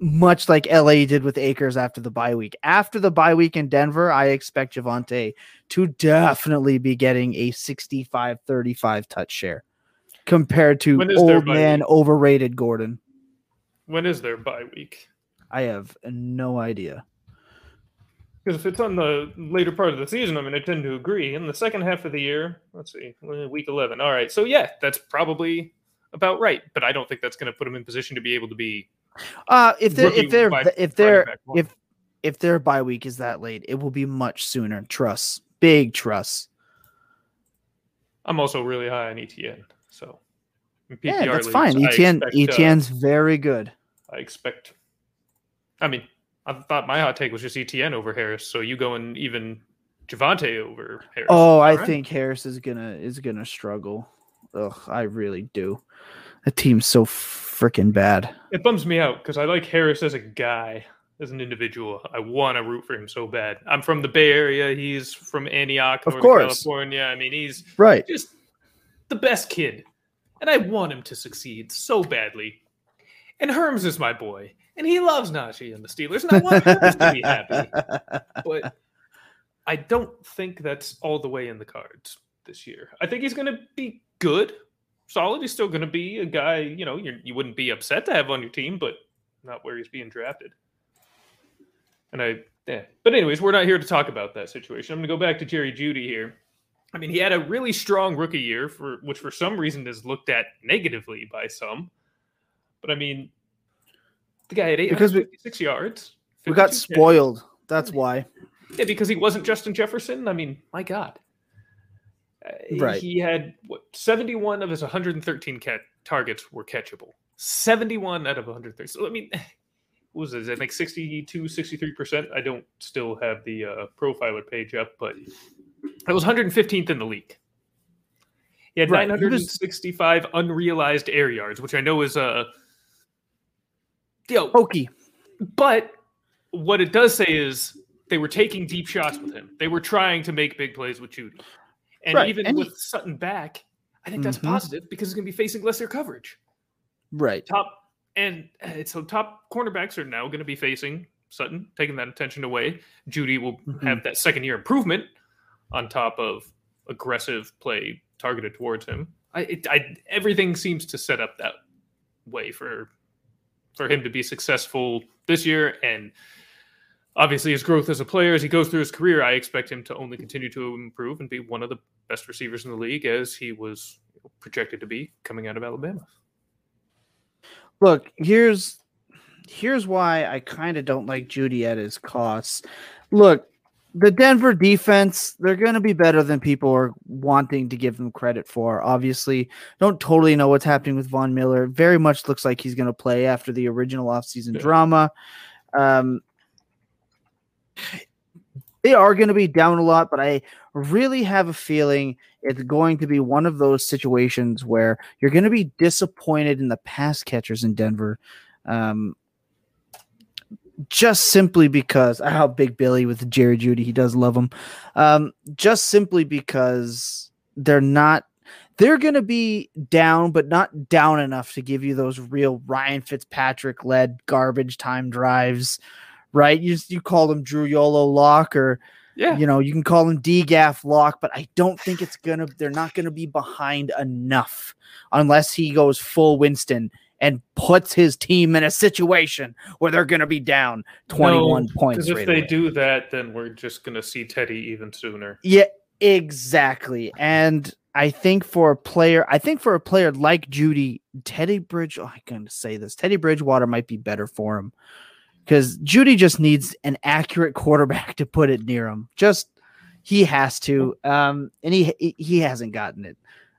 much like LA did with Akers after the bye week. After the bye week in Denver, I expect Javonte to definitely be getting a 65 35 touch share compared to old man week? overrated Gordon. When is their bye week? I have no idea. Because if it's on the later part of the season, I mean, I tend to agree. In the second half of the year, let's see, week 11. All right. So, yeah, that's probably about right. But I don't think that's going to put them in position to be able to be uh, if they're if they're if they're if if their bye week is that late, it will be much sooner. Trust, big trust. I'm also really high on Etienne, so yeah, that's leagues, fine. Etienne expect, Etienne's uh, very good. I expect. I mean, I thought my hot take was just Etienne over Harris. So you going even Javonte over Harris? Oh, I right? think Harris is gonna is gonna struggle. Ugh, I really do. The team's so freaking bad. It bums me out because I like Harris as a guy, as an individual. I want to root for him so bad. I'm from the Bay Area. He's from Antioch, of course. California. I mean, he's right. Just the best kid, and I want him to succeed so badly. And Herms is my boy, and he loves Najee and the Steelers, and I want him to be happy. But I don't think that's all the way in the cards this year. I think he's going to be good solid. He's still going to be a guy, you know, you're, you would not be upset to have on your team, but not where he's being drafted. And I, yeah. But, anyways, we're not here to talk about that situation. I'm going to go back to Jerry Jeudy here. I mean, he had a really strong rookie year, for which for some reason is looked at negatively by some. But I mean, the guy had 856 yards. We got spoiled. That's why. Yeah, because he wasn't Justin Jefferson. I mean, my God. Uh, right. He had what, 71 of his 113 cat targets were catchable. 71 out of 130. So, I mean, what was it? I think 62, 63%. I don't still have the uh, profiler page up, but it was 115th in the league. He had right. 965 unrealized air yards, which I know is a uh, you know, hokey. But what it does say is they were taking deep shots with him. They were trying to make big plays with Jeudy. And right. even and with he, Sutton back, I think that's mm-hmm. positive because he's going to be facing lesser coverage. Right. Top and so top cornerbacks are now going to be facing Sutton, taking that attention away. Jeudy will mm-hmm. have that second year improvement on top of aggressive play targeted towards him. I, it, I everything seems to set up that way for for him to be successful this year. And obviously his growth as a player as he goes through his career i expect him to only continue to improve and be one of the best receivers in the league as he was projected to be coming out of alabama. Look here's here's why i kind of don't like jeudy at his costs. Look the denver defense they're going to be better than people are wanting to give them credit for obviously don't totally know what's happening with von miller very much looks like he's going to play after the original offseason yeah. drama um, they are going to be down a lot, but I really have a feeling it's going to be one of those situations where you're going to be disappointed in the pass catchers in Denver. Um, just simply because how big Billy with Jerry Jeudy, he does love him. Um, just simply because they're not they're going to be down, but not down enough to give you those real Ryan Fitzpatrick led garbage time drives right? You you call him Drew Yolo Lock or yeah, you know, you can call him DGAF Lock, but I don't think it's gonna they're not gonna be behind enough unless he goes full Winston and puts his team in a situation where they're going to be down 21 no, points. Because if they away. do that, then we're just going to see Teddy even sooner. Yeah, exactly. And I think for a player, I think for a player like Jeudy, Teddy Bridge, oh, I'm going to say this, Teddy Bridgewater might be better for him because Jeudy just needs an accurate quarterback to put it near him. Just he has to, um, and he he hasn't gotten it.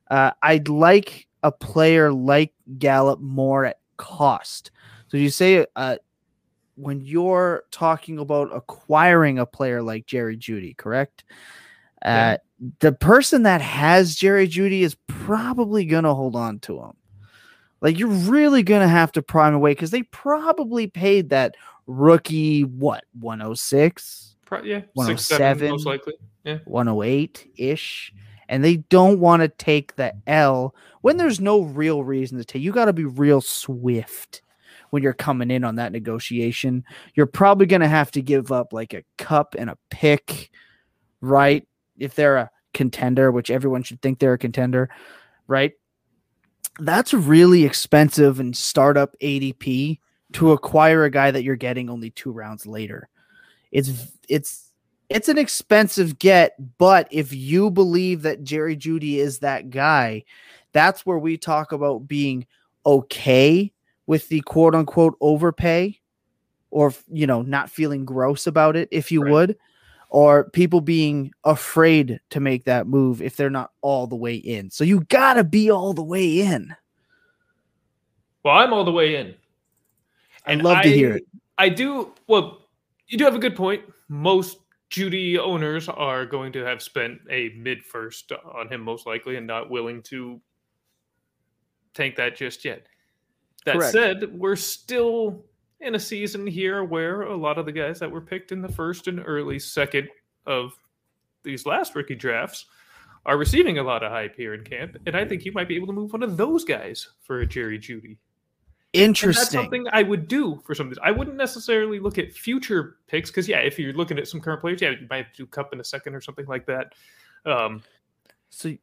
Uh, I'd like a player like Gallup more at cost. So you say uh, when you're talking about acquiring a player like Jerry Jeudy, correct? Uh, The person that has Jerry Jeudy is probably going to hold on to him. Like you're really going to have to prime away because they probably paid that rookie what 106 Pro- yeah 107 most likely yeah 108 ish and they don't want to take the L when there's no real reason to take. You got to be real swift when you're coming in on that negotiation. You're probably going to have to give up like a cup and a pick, right? If they're a contender, which everyone should think they're a contender, right? That's really expensive and startup ADP to acquire a guy that you're getting only two rounds later. It's it's it's an expensive get, but if you believe that Jerry Jeudy is that guy, that's where we talk about being okay with the quote unquote overpay or you know not feeling gross about it if you Right. would or people being afraid to make that move if they're not all the way in. So you got to be all the way in. Well, I'm all the way in. I'd love to hear it. I do. Well, you do have a good point. Most Jeudy owners are going to have spent a mid first on him, most likely, and not willing to tank that just yet. That Correct. said, we're still in a season here where a lot of the guys that were picked in the first and early second of these last rookie drafts are receiving a lot of hype here in camp, and I think you might be able to move one of those guys for a Jerry Jeudy. And that's something I would do for some of these. I wouldn't necessarily look at future picks because, yeah, if you're looking at some current players, yeah, you might have to do Cup in a second or something like that. Um, So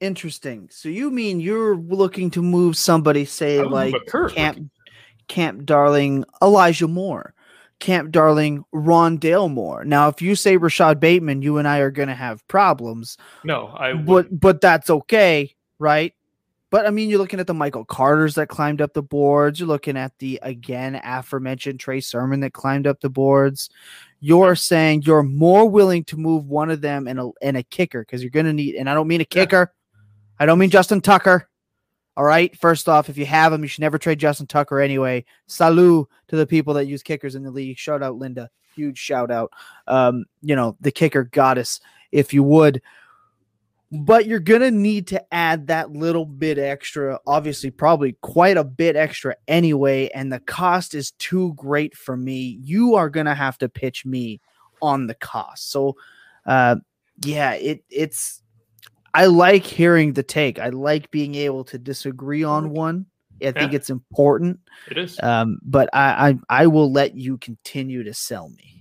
interesting. So you mean you're looking to move somebody, say I would move like Camp Camp Darling Elijah Moore, Camp Darling Rondale Moore. Now, if you say Rashod Bateman, you and I are gonna have problems, no, I would. but but that's okay, right? But I mean, you're looking at the Michael Carters that climbed up the boards. You're looking at the again aforementioned Trey Sermon that climbed up the boards. You're saying you're more willing to move one of them and a and a kicker because you're going to need. And I don't mean a kicker. I don't mean Justin Tucker. All right. First off, if you have him, you should never trade Justin Tucker anyway. Salute to the people that use kickers in the league. Shout out Linda. Huge shout out. Um, you know, the kicker goddess, if you would but you're gonna need to add that little bit extra obviously probably quite a bit extra anyway and the cost is too great for me. You are gonna have to pitch me on the cost. So uh yeah it it's i like hearing the take. I like being able to disagree on one. I think it's important it is. um but I, I i will let you continue to sell me.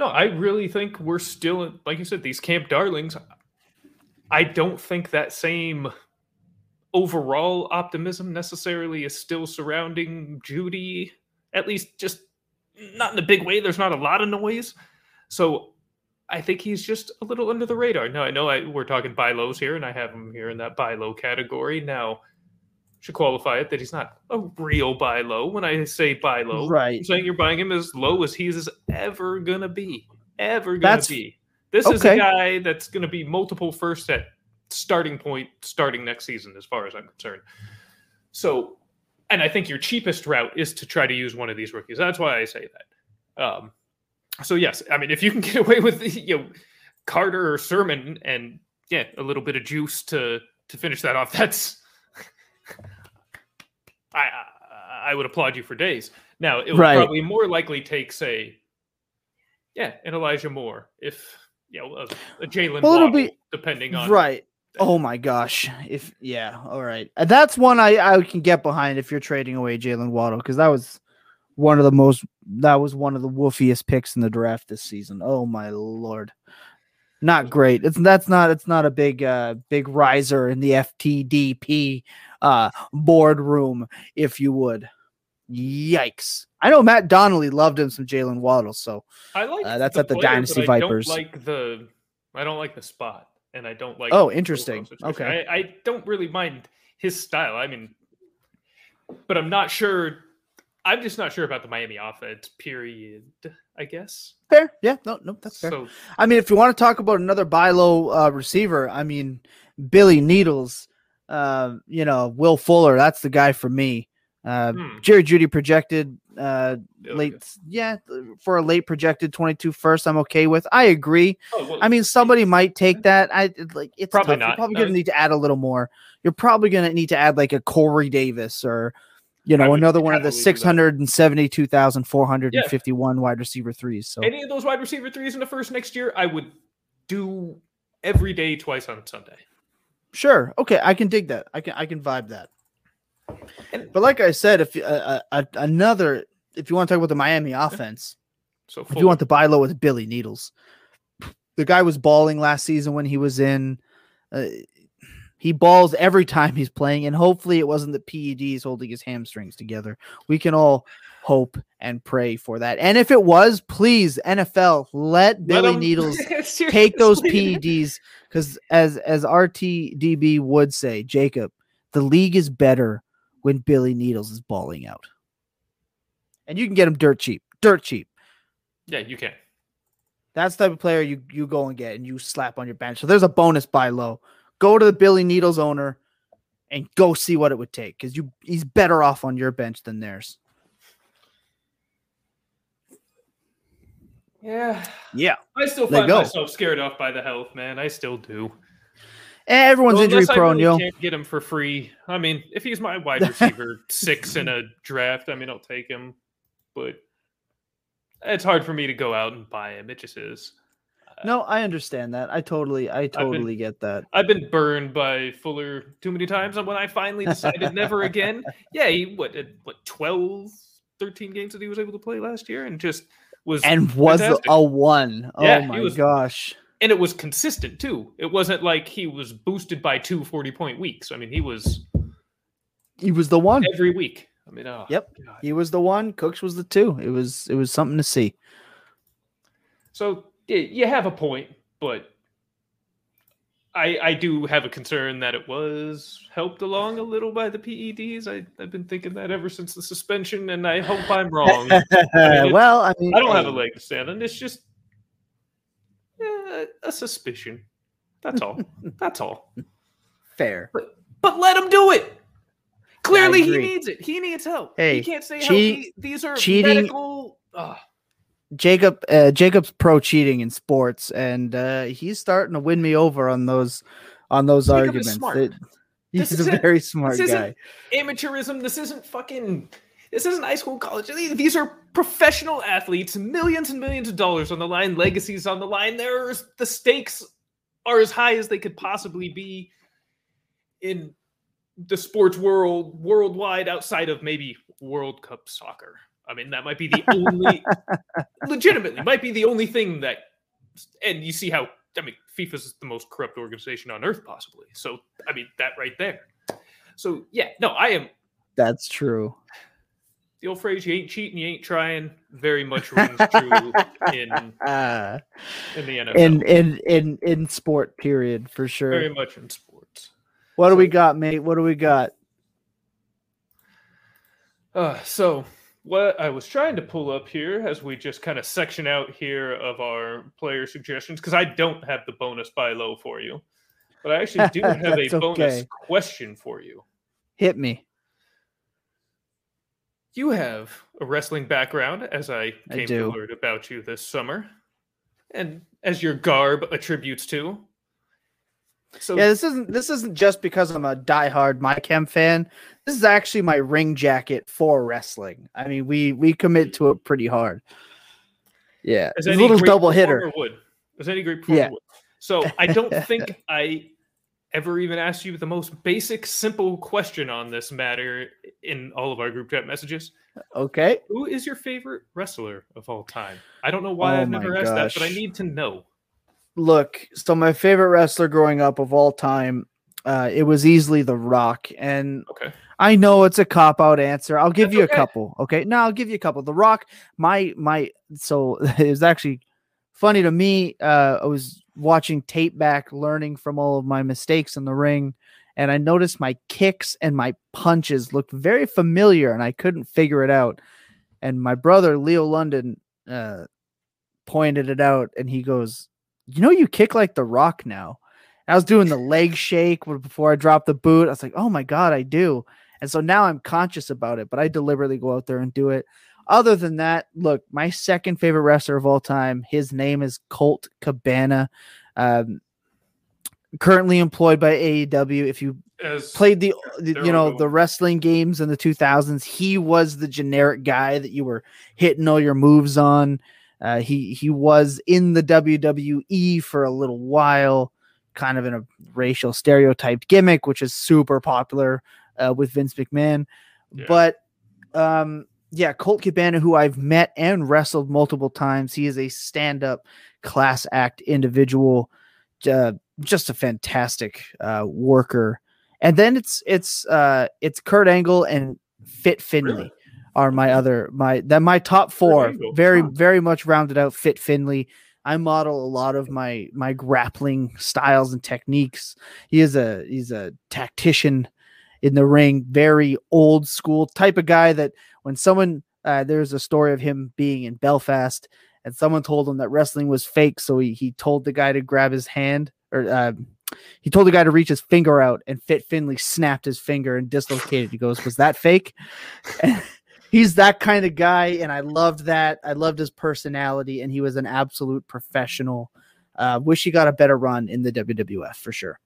No, I really think we're still, like you said, these camp darlings. I don't think that same overall optimism necessarily is still surrounding Jeudy. At least, just not in a big way. There's not a lot of noise, so I think he's just a little under the radar. Now I know I, we're talking buy lows here, and I have him here in that buy low category. Now, should qualify it that he's not a real buy low. When I say buy low, Right. I'm saying you're buying him as low as he's ever gonna be, ever gonna That's- be. This is a guy that's gonna be multiple first at starting point starting next season, as far as I'm concerned. So, and I think your cheapest route is to try to use one of these rookies. That's why I say that. Um, so yes, I mean if you can get away with you know Carter or Sermon and yeah a little bit of juice to to finish that off, that's I I, I would applaud you for days. Now it would Right. probably more likely take say yeah an Elijah Moore if you know a, a Jalen Well, it'll Waddle, be- depending on right. oh my gosh. If yeah all right. Uh, that's one i i can get behind if you're trading away jalen waddle because that was one of the most that was one of the woofiest picks in the draft this season. Oh my lord. Not great. It's that's not it's not a big uh big riser in the ftdp uh boardroom if you would. Yikes i know matt donnelly loved him some jalen waddle so I like Uh, that's the at the player, Dynasty but I Vipers. Don't like the I don't like the spot, and I don't like. Oh, interesting. Okay. I, I don't really mind his style. I mean, but I'm not sure. I'm just not sure about the Miami offense. Period. I guess. fair yeah no no that's fair So I mean, if you want to talk about another buy low uh, receiver, I mean, Billy Needles, uh, you know, Will Fuller, that's the guy for me. Uh, hmm, Jerry Jeudy projected uh, late, yeah, for a late projected 22 first, I'm okay with. I agree. Oh, well, I mean, somebody might take that. I like it's Probably tough. You're not. probably No. going to need to add a little more. You're probably going to need to add like a Corey Davis or, you know, would another one of the happily do that. 672,451 wide receiver threes. So any of those wide receiver threes in the first next year, I would do every day, twice on Sunday. Sure. Okay, I can dig that. I can I can vibe that. But like I said, if you- uh, uh, another, if you want to talk about the Miami offense, So if you want to buy low with Billy Needles, the guy was balling last season when he was in. Uh, he balls every time he's playing, and hopefully it wasn't the PEDs holding his hamstrings together. We can all hope and pray for that. And if it was, please NFL let Billy Needles take those PEDs because as as RTDB would say, Jacob, the league is better when Billy Needles is balling out, and you can get him dirt cheap, dirt cheap. Yeah, you can. That's the type of player you you go and get and you slap on your bench. So there's a bonus buy low. Go to the Billy Needles owner and go see what it would take because you he's better off on your bench than theirs. Yeah. Yeah, I still find myself scared off by the health, man. I still do. Eh, everyone's Well, injury prone, really yo. can't get him for free. I mean, if he's my wide receiver six in a draft, I mean, I'll take him. But it's hard for me to go out and buy him. It just is. No, I understand that. I totally, I totally get that. I've been burned by Fuller too many times, and when I finally decided never again, yeah, he what what 12, 13 games that he was able to play last year, and just was And was fantastic. a one. Yeah, oh he my was- gosh. And it was consistent too. It wasn't like he was boosted by two 40 point weeks. I mean, he was He was the one. every week. I mean, oh, Yep. God. He was the one. Cooks was the two. It was it was something to see. So yeah, you have a point, but I I do have a concern that it was helped along a little by the PEDs. I I've been thinking that ever since the suspension, and I hope I'm wrong. it's- well, I mean, I don't have a leg to stand on. It's just a suspicion. That's all. That's all. fair. But but let him do it. Clearly, he needs it. He needs help. Hey, he can't say cheat- help. He- These are cheating- medical. ugh. Jacob uh, Jacob's pro cheating in sports, and uh, he's starting to win me over on those on those Jacob arguments. smart. That- This he's a very smart guy. amateurism. This isn't fucking. This isn't high school, college. These are professional athletes, millions and millions of dollars on the line, legacies on the line. There's the stakes are as high as they could possibly be in the sports world, worldwide, outside of maybe World Cup soccer. I mean, that might be the only, legitimately, might be the only thing that, and you see how, I mean, FIFA's is the most corrupt organization on earth, possibly. So, I mean, that right there. So, yeah, no, I am, That's true. The old phrase, you ain't cheating, you ain't trying, very much rings true in, Uh, in the NFL. in in in in sport, period, for sure. very much in sports. what do we got, mate? What do we got? Uh, so what I was trying to pull up here as we just kind of section out here of our player suggestions because I don't have the bonus buy low for you, but I actually do have a That's bonus okay. question for you. Hit me. You have a wrestling background, as I I came do. to learn about you this summer, and as your garb attributes to. So Yeah, this isn't this isn't just because I'm a diehard My Chem fan. This is actually my ring jacket for wrestling. I mean, we we commit to it pretty hard. Yeah, as it's a little great double hitter. would. As any great Yeah. would. So I don't think I ever even asked you the most basic, simple question on this matter in all of our group chat messages. Okay, Who is your favorite wrestler of all time? I don't know why Oh I've never asked that, but I need to know. look. So my favorite wrestler growing up of all time, uh, it was easily The Rock, and Okay. I know it's a cop out answer. I'll give That's you okay. a couple. Okay. No, I'll give you a couple. The Rock, my my so it was actually funny to me. Uh I was watching tape back, learning from all of my mistakes in the ring, and I noticed my kicks and my punches looked very familiar and I couldn't figure it out. And my brother Leo London uh pointed it out and he goes, You know, you kick like the rock now. I was doing the leg shake before I dropped the boot. I was like, oh my God, I do. And so now I'm conscious about it, but I deliberately go out there and do it. Other than that, look, my second favorite wrestler of all time, his name is Colt Cabana. Um, currently employed by AEW. If you As played the, the you know the wrestling games in the 2000s he was the generic guy that you were hitting all your moves on uh, he he was in the WWE for a little while kind of in a racial stereotyped gimmick, which is super popular uh, with Vince McMahon. Yeah. But um, yeah, Colt Cabana, who I've met and wrestled multiple times, he is a stand up class act individual, uh, just a fantastic uh, worker. And then it's it's uh, it's Kurt Angle and Fit Finlay Really? are my other my that my top four very very much rounded out. Fit Finlay. I model a lot of my my grappling styles and techniques. He is a he's a tactician in the ring, very old school type of guy that when someone uh, there's a story of him being in Belfast and someone told him that wrestling was fake, so he he told the guy to grab his hand or uh, he told the guy to reach his finger out, and Fit Finlay snapped his finger and dislocated. He goes, "Was that fake?" And he's that kind of guy, and I loved that. I loved his personality, and he was an absolute professional. Uh, wish he got a better run in the WWF for sure.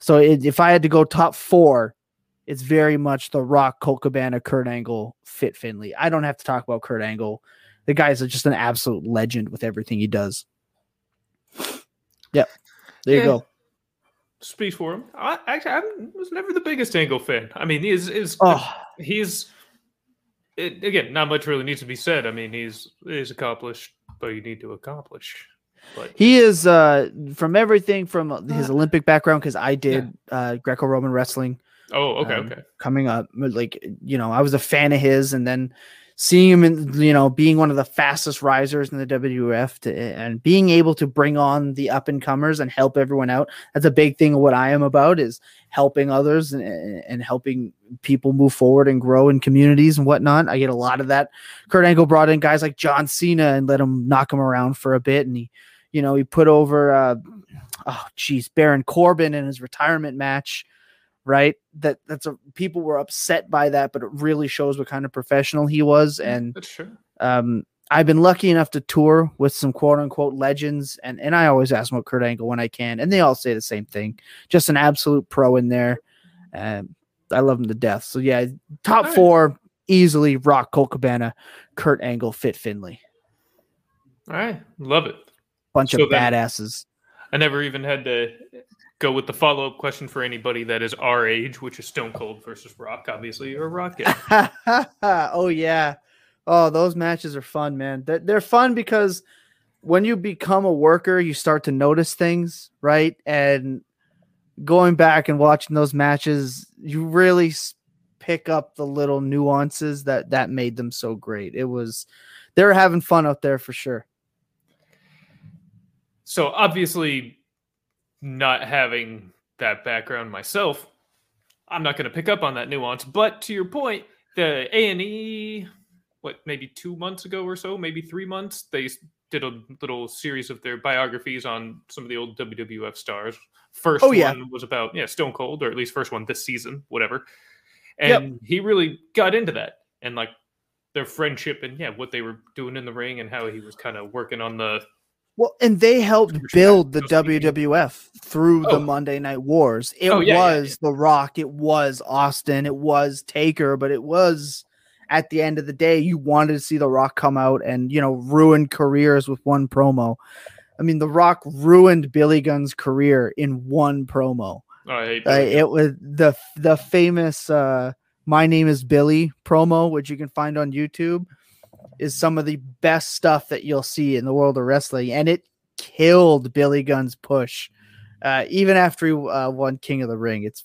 So it, if I had to go top four, it's very much The Rock, Colt Cabana, Kurt Angle, Fit Finlay. I don't have to talk about Kurt Angle. The guy's just an absolute legend with everything he does. Yep. There you Yeah. go. Speaks for him. I actually I was never the biggest Angle fan. I mean, he is is Oh, he's it, again not much really needs to be said. I mean, he's he's accomplished, but you need to accomplish. But he is uh from everything from his Olympic background because I did uh Greco-Roman wrestling oh, okay, Um, okay. coming up. Like you know, I was a fan of his, and then seeing him in you know being one of the fastest risers in the WWF to, and being able to bring on the up and comers and help everyone out. That's a big thing of what I am about is helping others and, and helping people move forward and grow in communities and whatnot. I get a lot of that. Kurt Angle brought in guys like John Cena and let him knock him around for a bit, and he, you know, he put over, uh, oh geez, Baron Corbin in his retirement match right? That that's a people were upset by that but it really shows what kind of professional he was. And That's true. um i've been lucky enough to tour with some quote unquote legends and and i always ask about kurt angle when i can and they all say the same thing. Just an absolute pro in there and i love him to death. So yeah top four easily rock Colt cabana kurt angle fit finlay. All right, love it. bunch So of badasses. I never even had to go with the follow up question for anybody that is our age, which is Stone Cold versus Rock. Obviously, you're a Rock oh yeah. Oh, those matches are fun, man. They're, they're fun because when you become a worker, you start to notice things, right? And going back and watching those matches, you really pick up the little nuances that that made them so great. It was they were having fun out there for sure. So obviously, not having that background myself, I'm not going to pick up on that nuance. But to your point, the A and E, what maybe two months ago or so, maybe three months, they did a little series of their biographies on some of the old WWF stars. First Oh, yeah. one was about yeah Stone Cold, or at least first one this season, whatever. Yep. And he really got into that and like their friendship and yeah what they were doing in the ring and how he was kind of working on the Well, and they helped build the back, those things. WWF through Oh. the Monday Night Wars. It Oh, yeah, yeah, was The Rock, it was Austin, it was Taker, but it was at the end of the day, you wanted to see The Rock come out and, you know, ruin careers with one promo. I mean, The Rock ruined Billy Gunn's career in one promo. oh, I hate Uh, it was the the famous uh, "My name is Billy" promo, which you can find on YouTube, is some of the best stuff that you'll see in the world of wrestling, and it killed Billy Gunn's push. Uh, even after he uh, won King of the Ring, it's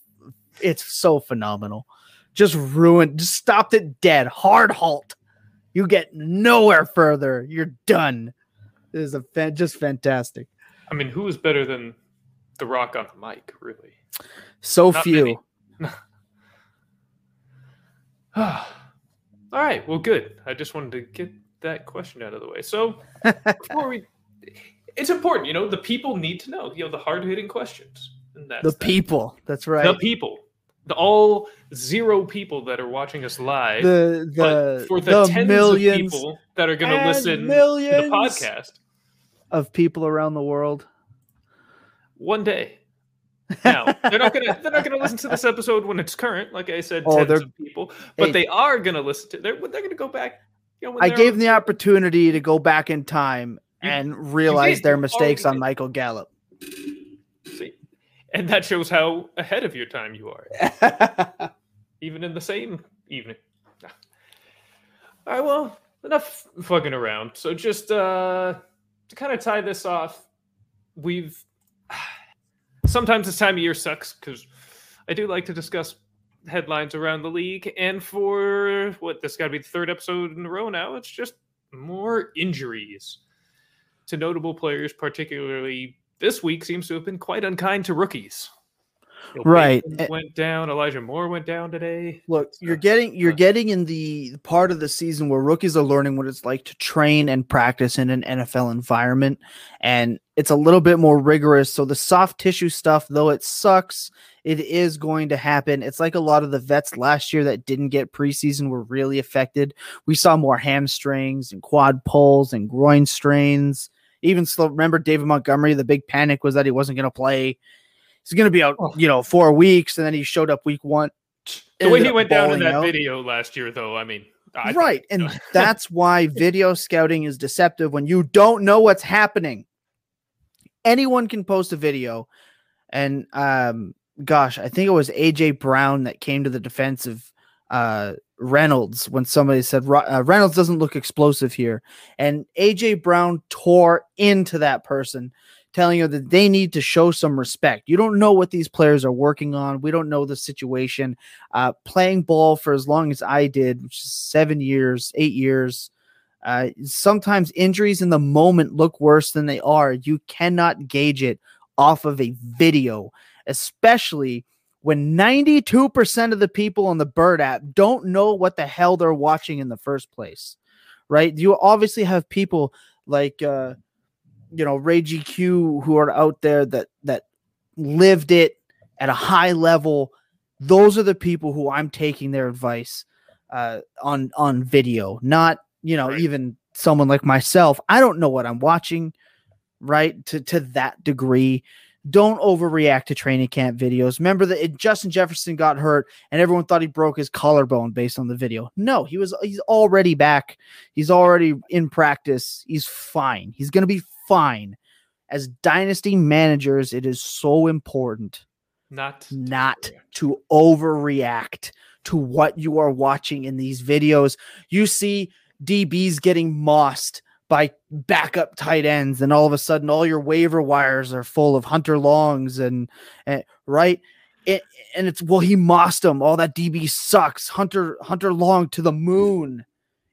it's so phenomenal. Just ruined, just stopped it dead. Hard halt. You get nowhere further. You're done. It is a fan, just fantastic. I mean, who is better than The Rock on the mic, really? So Not few. All right, well, good. I just wanted to get that question out of the way. So, before we, it's important, you know, the people need to know, you know, the hard hitting questions. And that's The that. people. That's right. the people, the all zero people that are watching us live, the the, for the, the tens millions of people that are going to listen to the podcast of people around the world. one day. Now they're not gonna they're not gonna listen to this episode when it's current, like I said, Oh, tens of people, but Hey. they are gonna listen to. They're they're gonna go back. You know, I gave them the opportunity to go back in time You- and realize their mistakes on did. Michael Gallup. See, And that shows how ahead of your time you are, even in the same evening. All right, well, enough fucking around. So just uh to kind of tie this off, we've sometimes this time of year sucks because I do like to discuss headlines around the league, and for what this got to be the third episode in a row now, it's just more injuries to notable players, particularly this week seems to have been quite unkind to rookies. Right. Eh. Went down. Elijah Moore went down today. Look, you're getting you're getting in the part of the season where rookies are learning what it's like to train and practice in an NFL environment, and it's a little bit more rigorous. So the soft tissue stuff, though it sucks, it is going to happen. It's like a lot of the vets last year that didn't get preseason were really affected. We saw more hamstrings and quad pulls and groin strains. Even slow. Remember David Montgomery? The big panic was that he wasn't going to play. He's going to be out, Oh. you know, four weeks, and then he showed up week one. The way he went down in that out. video last year, though, I mean, I right. And that's why video scouting is deceptive when you don't know what's happening. Anyone can post a video. And um, gosh, I think it was AJ Brown that came to the defense of uh, Reynolds when somebody said uh, Reynolds doesn't look explosive here. And AJ Brown tore into that person, telling you that they need to show some respect. You don't know what these players are working on. We don't know the situation uh, playing ball for as long as I did, which is seven years, eight years. Uh, sometimes injuries in the moment look worse than they are. You cannot gauge it off of a video, especially when 92% of the people on the Bird app don't know what the hell they're watching in the first place, right? You obviously have people like, uh, you know, Ray GQ who are out there that that lived it at a high level. Those are the people who I'm taking their advice uh, on on video, not you know Right. even someone like myself. I don't know what I'm watching, right? To to that degree. Don't overreact to training camp videos. Remember that it, Justin Jefferson got hurt and everyone thought he broke his collarbone based on the video. No, he was he's already back. He's already in practice. He's fine. He's going to be fine. As dynasty managers, it is so important not not to overreact to what you are watching in these videos. You see DBs getting mossed by backup tight ends, and all of a sudden, all your waiver wires are full of Hunter Longs and, and right. It, and it's well, he mossed him. All that DB sucks. Hunter Hunter Long to the moon.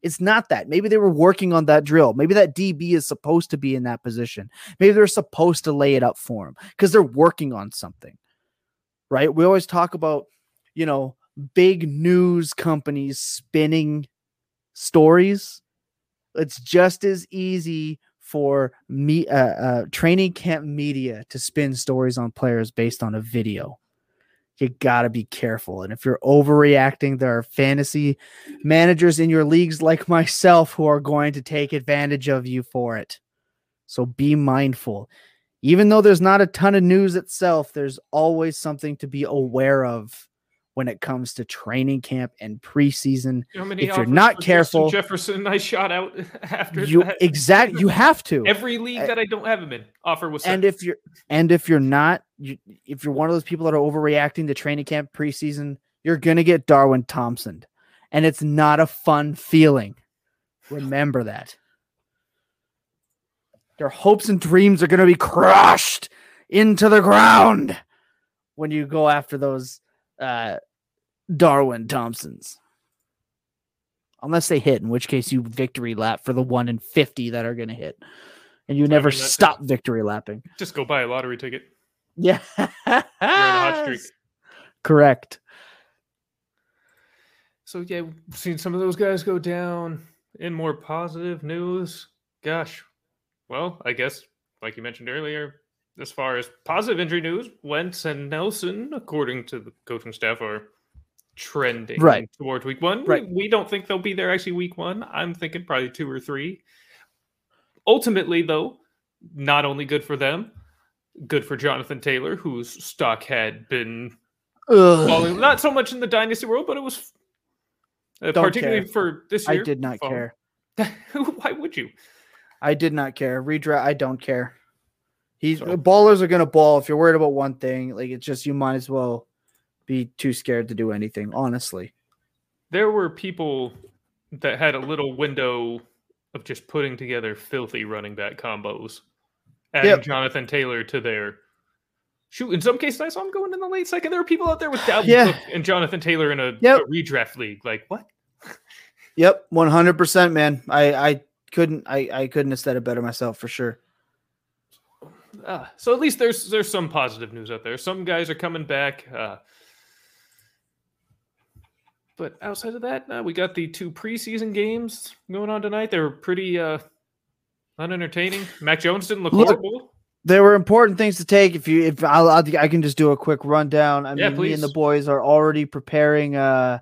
It's not that. Maybe they were working on that drill. Maybe that DB is supposed to be in that position. Maybe they're supposed to lay it up for him because they're working on something right? We always talk about, you know, big news companies spinning stories. It's just as easy for me, uh, uh, training camp media to spin stories on players based on a video. You got to be careful. And if you're overreacting, there are fantasy managers in your leagues like myself who are going to take advantage of you for it. So be mindful even though there's not a ton of news itself, there's always something to be aware of when it comes to training camp and preseason. You know If you're not for Justin careful- Jefferson, I shot out after You that. exact you have to. Every league Uh, that I don't have him in, offer was and if you're and if you're not, you, if you're one of those people that are overreacting to training camp preseason, you're gonna get Darwin Thompson, and it's not a fun feeling. Remember that. Their hopes and dreams are gonna be crushed into the ground when you go after those uh, Darwin Thompsons. Unless they hit, in which case you victory lap for the one in fifty that are gonna hit, and you never mean, that's- stop victory lapping. Just go buy a lottery ticket. Yeah. You're on a hot streak. Correct. So yeah, we've seen some of those guys go down. In more positive news, gosh, well, I guess like you mentioned earlier, as far as positive injury news, Wentz and Nelson, according to the coaching staff, are trending Right. towards week one. Right. We, don't think they'll be there actually week one. I'm thinking probably two or three. Ultimately, though, not only good for them, good for Jonathan Taylor, whose stock had been Ugh, falling not so much in the dynasty world, but it was uh, particularly care. for this year. I did not care. Why would you? I did not care. Redraft. I don't care. He's So- uh, ballers are gonna ball. If you're worried about one thing, like it's just you might as well be too scared to do anything. Honestly, There were people that had a little window of just putting together filthy running back combos, adding Yep. Jonathan Taylor to their. Shoot, in some cases, I saw him going in the late second. There were people out there with Dalvin Yeah. Cook and Jonathan Taylor in a, Yep. a redraft league. Like, what? yep, one hundred percent, man. I I couldn't I I couldn't have said it better myself for sure. Uh, so at least there's there's some positive news out there. Some guys are coming back. Uh, but outside of that, uh, we got the two preseason games going on tonight. They were pretty uh, unentertaining. Mac Jones didn't look Look- horrible. There were important things to take. If you, if I'll, I'll I can just do a quick rundown. I Yeah, mean, me and the boys are already preparing. Uh,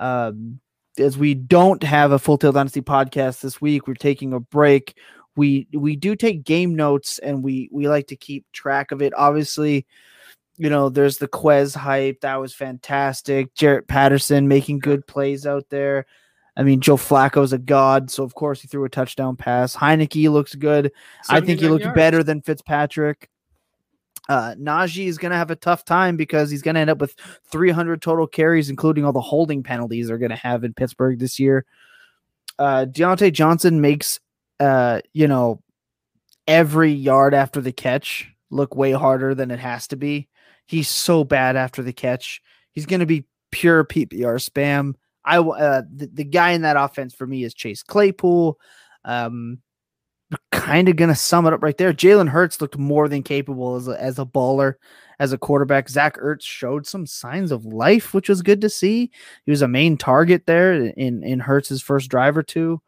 um, as we don't have a Full Tilt Dynasty podcast this week, we're taking a break. We we do take game notes and we we like to keep track of it. Obviously, you know, there's the Quez hype that was fantastic. Jarrett Patterson making good plays out there. I mean, Joe Flacco's a god, so of course he threw a touchdown pass. Heineke looks good. I think he looked yards. better than Fitzpatrick. Uh, Najee is going to have a tough time because he's going to end up with 300 total carries, including all the holding penalties they're going to have in Pittsburgh this year. Uh, Diontae Johnson makes, uh, you know, every yard after the catch look way harder than it has to be. He's so bad after the catch. He's going to be pure PPR spam. I uh, the, the guy in that offense for me is Chase Claypool. Um, kind of gonna sum it up right there. Jalen Hurts looked more than capable as a, as a baller, as a quarterback. Zach Ertz showed some signs of life, which was good to see. He was a main target there in in Hurts's first drive or two.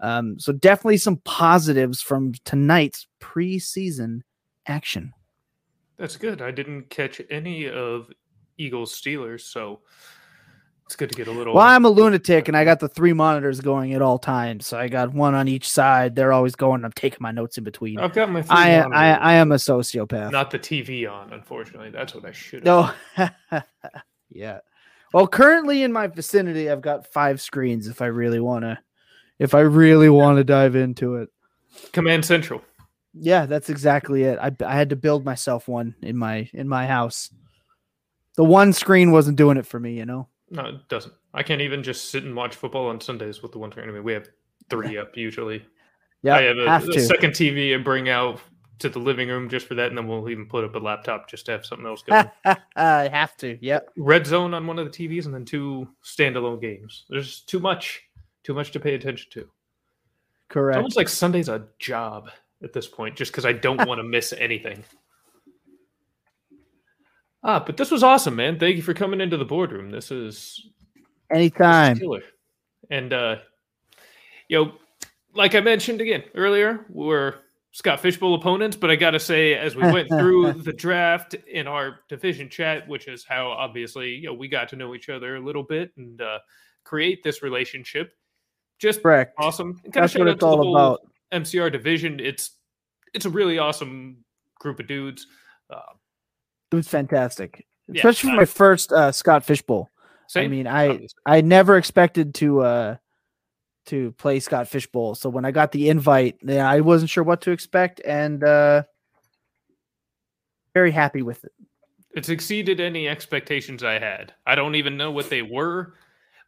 Um, so definitely some positives from tonight's preseason action. That's good. I didn't catch any of Eagles Steelers, so it's good to get a little. Well, I'm a lunatic and I got the three monitors going at all times. So I got one on each side. They're always going. I'm taking my notes in between. I've got my. I, I I am a sociopath. not the TV on. Unfortunately, that's what I should. No. yeah. Well, currently in my vicinity, I've got five screens. If I really want to, if I really want to dive into it, Command Central. yeah, that's exactly it. I, I had to build myself one in my in my house. The one screen wasn't doing it for me, you know. No, it doesn't. I can't even just sit and watch football on Sundays with the one tournament. We have three up usually. Yeah, I have a, have a second TV and bring out to the living room just for that, and then we'll even put up a laptop just to have something else going. I have to. Yep. Red Zone on one of the TVs, and then two standalone games. There's too much, too much to pay attention to. It's Correct. almost like Sunday's a job at this point, just because I don't want to miss anything. Ah, but this was awesome, man. Thank you for coming into the boardroom. This is This is Anytime. And uh you know, like I mentioned again earlier, we're Scott Fish Bowl opponents, but I gotta say, as we went through the draft in our division chat, which is how obviously you know we got to know each other a little bit and uh create this relationship. Just Correct. awesome. And That's shout what it's to all about. MCR division. It's it's a really awesome group of dudes. Uh, It was fantastic, Yeah, especially for I- my first uh, Scott Fish Bowl. I mean, I obviously. I never expected to uh to play Scott Fish Bowl. So when I got the invite, yeah, I wasn't sure what to expect and uh very happy with it. It's exceeded any expectations I had. I don't even know what they were,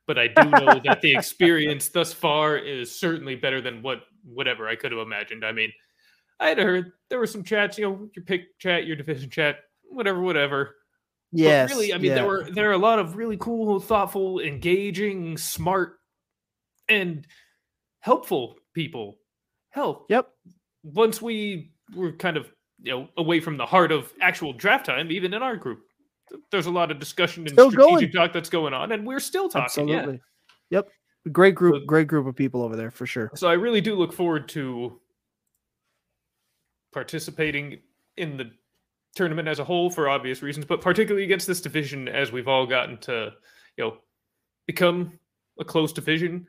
but I do know that the experience thus far is certainly better than what whatever I could have imagined. I mean, I had heard there were some chats, you know, your pick chat, your division chat, whatever, whatever. But really, I mean, yeah. there were there are a lot of really cool, thoughtful, engaging, smart, and helpful people. Hell, Yep. once we were kind of you know away from the heart of actual draft time, even in our group, there's a lot of discussion and Still strategic going. talk that's going on, and we're still talking. Yeah. Absolutely. Yep. Great group, great group of people over there for sure. So I really do look forward to participating in the tournament as a whole for obvious reasons, but particularly against this division as we've all gotten to, you know, become a close division.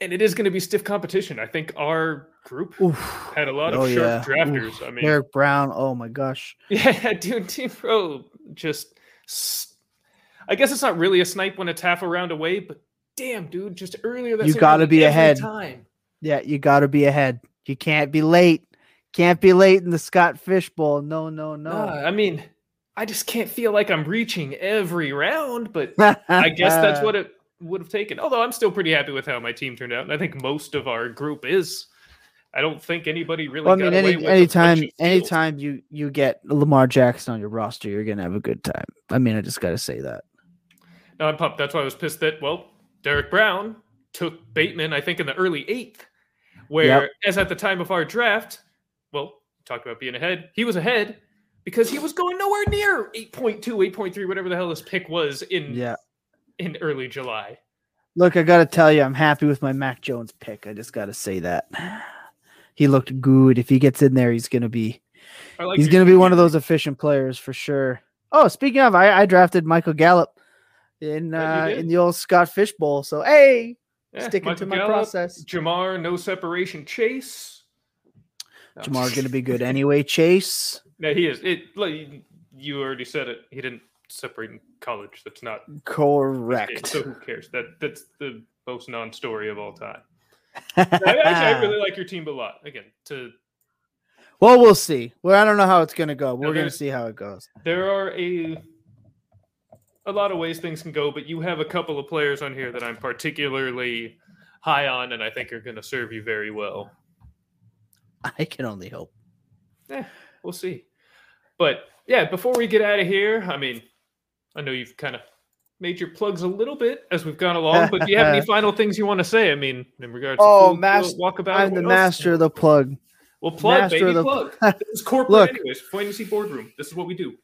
And it is going to be stiff competition. I think our group Oof. had a lot of Oh, sharp yeah. drafters. Oof. I mean, Eric Brown. Oh my gosh. yeah, dude, Team Pro just. I guess it's not really a snipe when it's half a round away, but damn, dude, just earlier that You gotta like be ahead. Time. Yeah, you got to be ahead. You can't be late. Can't be late in the Scott Fish Bowl. No, no, no. Nah, I mean, I just can't feel like I'm reaching every round, but I guess that's what it would have taken. Although I'm still pretty happy with how my team turned out, and I think most of our group is. I don't think anybody really. Well, I mean, any, anytime, anytime you you get Lamar Jackson on your roster, you're gonna have a good time. I mean, I just gotta say that. No, I'm pumped. That's why I was pissed that well, Derek Brown took Bateman, I think, in the early eighth, where as at the time of our draft, well, talk about being ahead. He was ahead because he was going nowhere near 8.2, 8.3, whatever the hell his pick was in Yeah. in early July. Look, I gotta tell you, I'm happy with my Mac Jones pick. I just gotta say that. He looked good. If he gets in there, he's gonna be like he's gonna be one of those efficient players for sure. Oh, speaking of, I, I drafted Michael Gallup in Yeah, uh, in the old Scott Fish Bowl. So hey, Yeah, sticking Michael to my Gallup, process. Jamar, no separation chase. No. Jamar gonna be good anyway. Chase. No, he is. It. Like, you already said it. He didn't separate in college. That's not Correct. So who cares? That that's the most non-story of all time. I, actually, I really like your team a lot. Again, to well, we'll see. Well, I don't know how it's gonna go. We're gonna see how it goes. there are a a lot of ways things can go, but you have a couple of players on here that I'm particularly high on, and I think are going to serve you very well. I can only hope. Eh, we'll see. But yeah, before we get out of here, I mean, I know you've kind of made your plugs a little bit as we've gone along, but do you have any final things you want to say? I mean, in regards Oh, to mas- walkabout, I'm the else? master of the plug. Well, plug, master baby, the- plug. This is corporate, Look. anyways. Fantasy boardroom. This is what we do.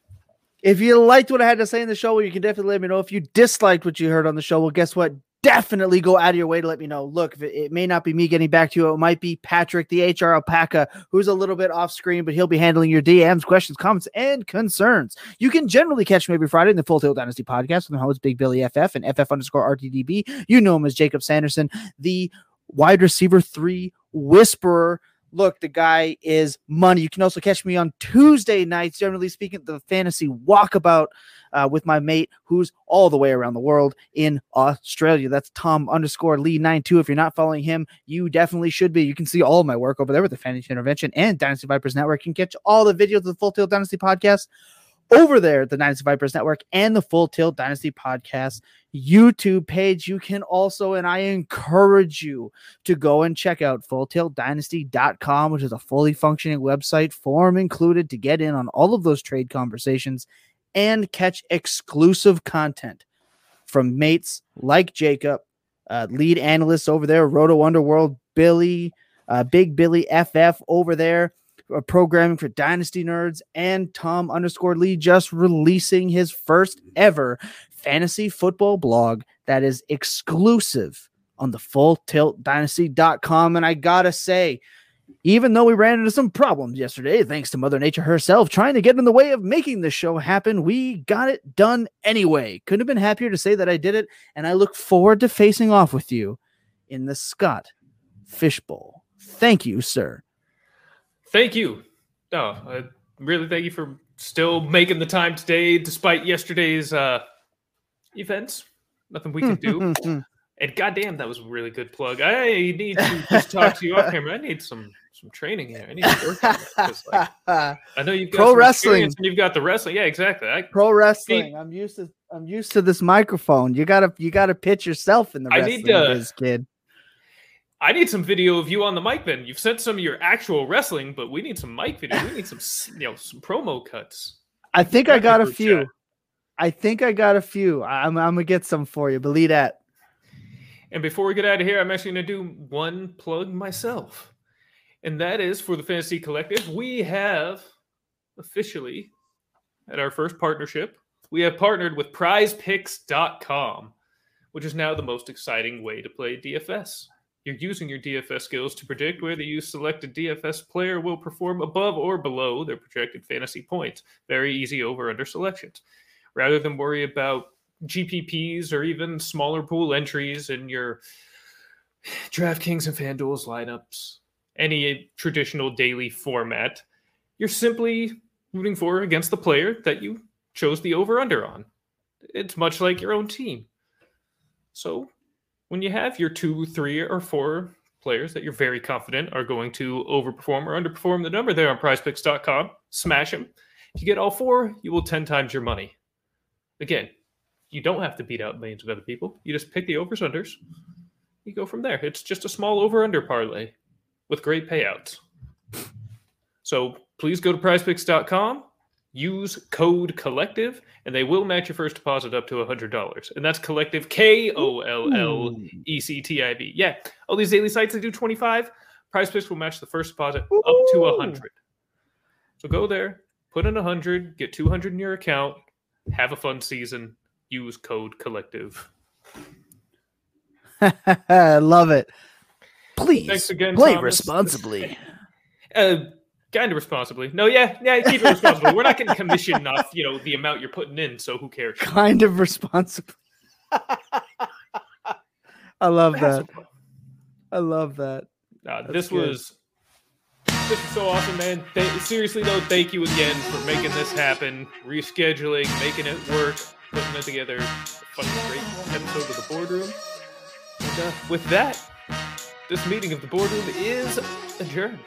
If you liked what I had to say in the show, well, you can definitely let me know. If you disliked what you heard on the show, well, guess what? Definitely go out of your way to let me know. Look, it, it may not be me getting back to you. It might be Patrick, the HR alpaca, who's a little bit off screen, but he'll be handling your DMs, questions, comments, and concerns. You can generally catch me every Friday in the Full Tilt Dynasty podcast with my host, Big Billy FF and FF underscore RTDB. You know him as Jacob Sanderson, the wide receiver three whisperer. Look, the guy is money. You can also catch me on Tuesday nights, generally speaking, the fantasy walkabout uh, with my mate who's all the way around the world in Australia. That's Tom underscore Lee 92. If you're not following him, you definitely should be. You can see all of my work over there with the Fantasy Intervention and Dynasty Vipers Network. You can catch all the videos of the Full Tilt Dynasty podcast over there at the Dynasty Vipers Network and the Full Tilt Dynasty podcast YouTube page. You can also, and I encourage you to go and check out fulltiltdynasty.com, which is a fully functioning website, form included to get in on all of those trade conversations and catch exclusive content from mates like Jacob, uh, lead analysts over there, Roto Underworld, Billy, uh, Big Billy FF over there, Uh, programming for Dynasty Nerds, and Tom underscore Lee just releasing his first ever fantasy football blog that is exclusive on the full tilt dynasty.com. And I gotta say, even though we ran into some problems yesterday, thanks to Mother Nature herself trying to get in the way of making this show happen, we got it done anyway. Couldn't have been happier to say that I did it. And I look forward to facing off with you in the Scott Fish Bowl. Thank you, sir. Thank you. No, I really thank you for still making the time today, despite yesterday's uh, events. Nothing we could do. and goddamn, that was a really good plug. I need to just talk to you off camera. I need some some training here. I need to work on that. like, I know you've got Pro wrestling. and you've got the wrestling. Yeah, exactly. I, Pro wrestling. I'm used to I'm used to this microphone. You gotta you gotta pitch yourself in the I wrestling need to- kid. I need some video of you on the mic. Then you've sent some of your actual wrestling, but we need some mic video. We need some you know some promo cuts. I think I got a few. chat. I think I got a few. I'm I'm gonna get some for you. Believe that. And before we get out of here, I'm actually to do one plug myself. And that is for the Fantasy Collective. We have officially, at our first partnership, we have partnered with prizepicks.com, which is now the most exciting way to play DFS. You're using your DFS skills to predict whether you selected DFS player will perform above or below their projected fantasy points. Very easy over under selections. Rather than worry about GPPs or even smaller pool entries in your DraftKings and FanDuel's lineups, any traditional daily format, you're simply rooting for or against the player that you chose the over under on. It's much like your own team. So when you have your two, three, or four players that you're very confident are going to overperform or underperform the number there on prizepicks.com. Smash them. If you get all four, you will 10 times your money. Again, you don't have to beat out millions of other people. You just pick the overs unders. You go from there. It's just a small over under parlay with great payouts. So please go to prizepicks.com, use code collective, and they will match your first deposit up to $100. And that's collective K O L L E C T I V. Yeah. All these daily sites that do 25, Prize Picks will match the first deposit up to 100. So go there, put in 100, get 200 in your account, have a fun season, use code collective. Love it. Please Thanks again. play Thomas. responsibly. Uh, kind of responsibly. No, yeah, yeah, keep it responsibly. We're not getting commission off, you know, the amount you're putting in, so who cares? kind of responsibly. I love that. I love that. Uh, this good. was this was so awesome, man. Th- seriously though, thank you again for making this happen, rescheduling, making it work, putting it together. Fucking great episode of the boardroom. And uh, with that, this meeting of the boardroom is adjourned.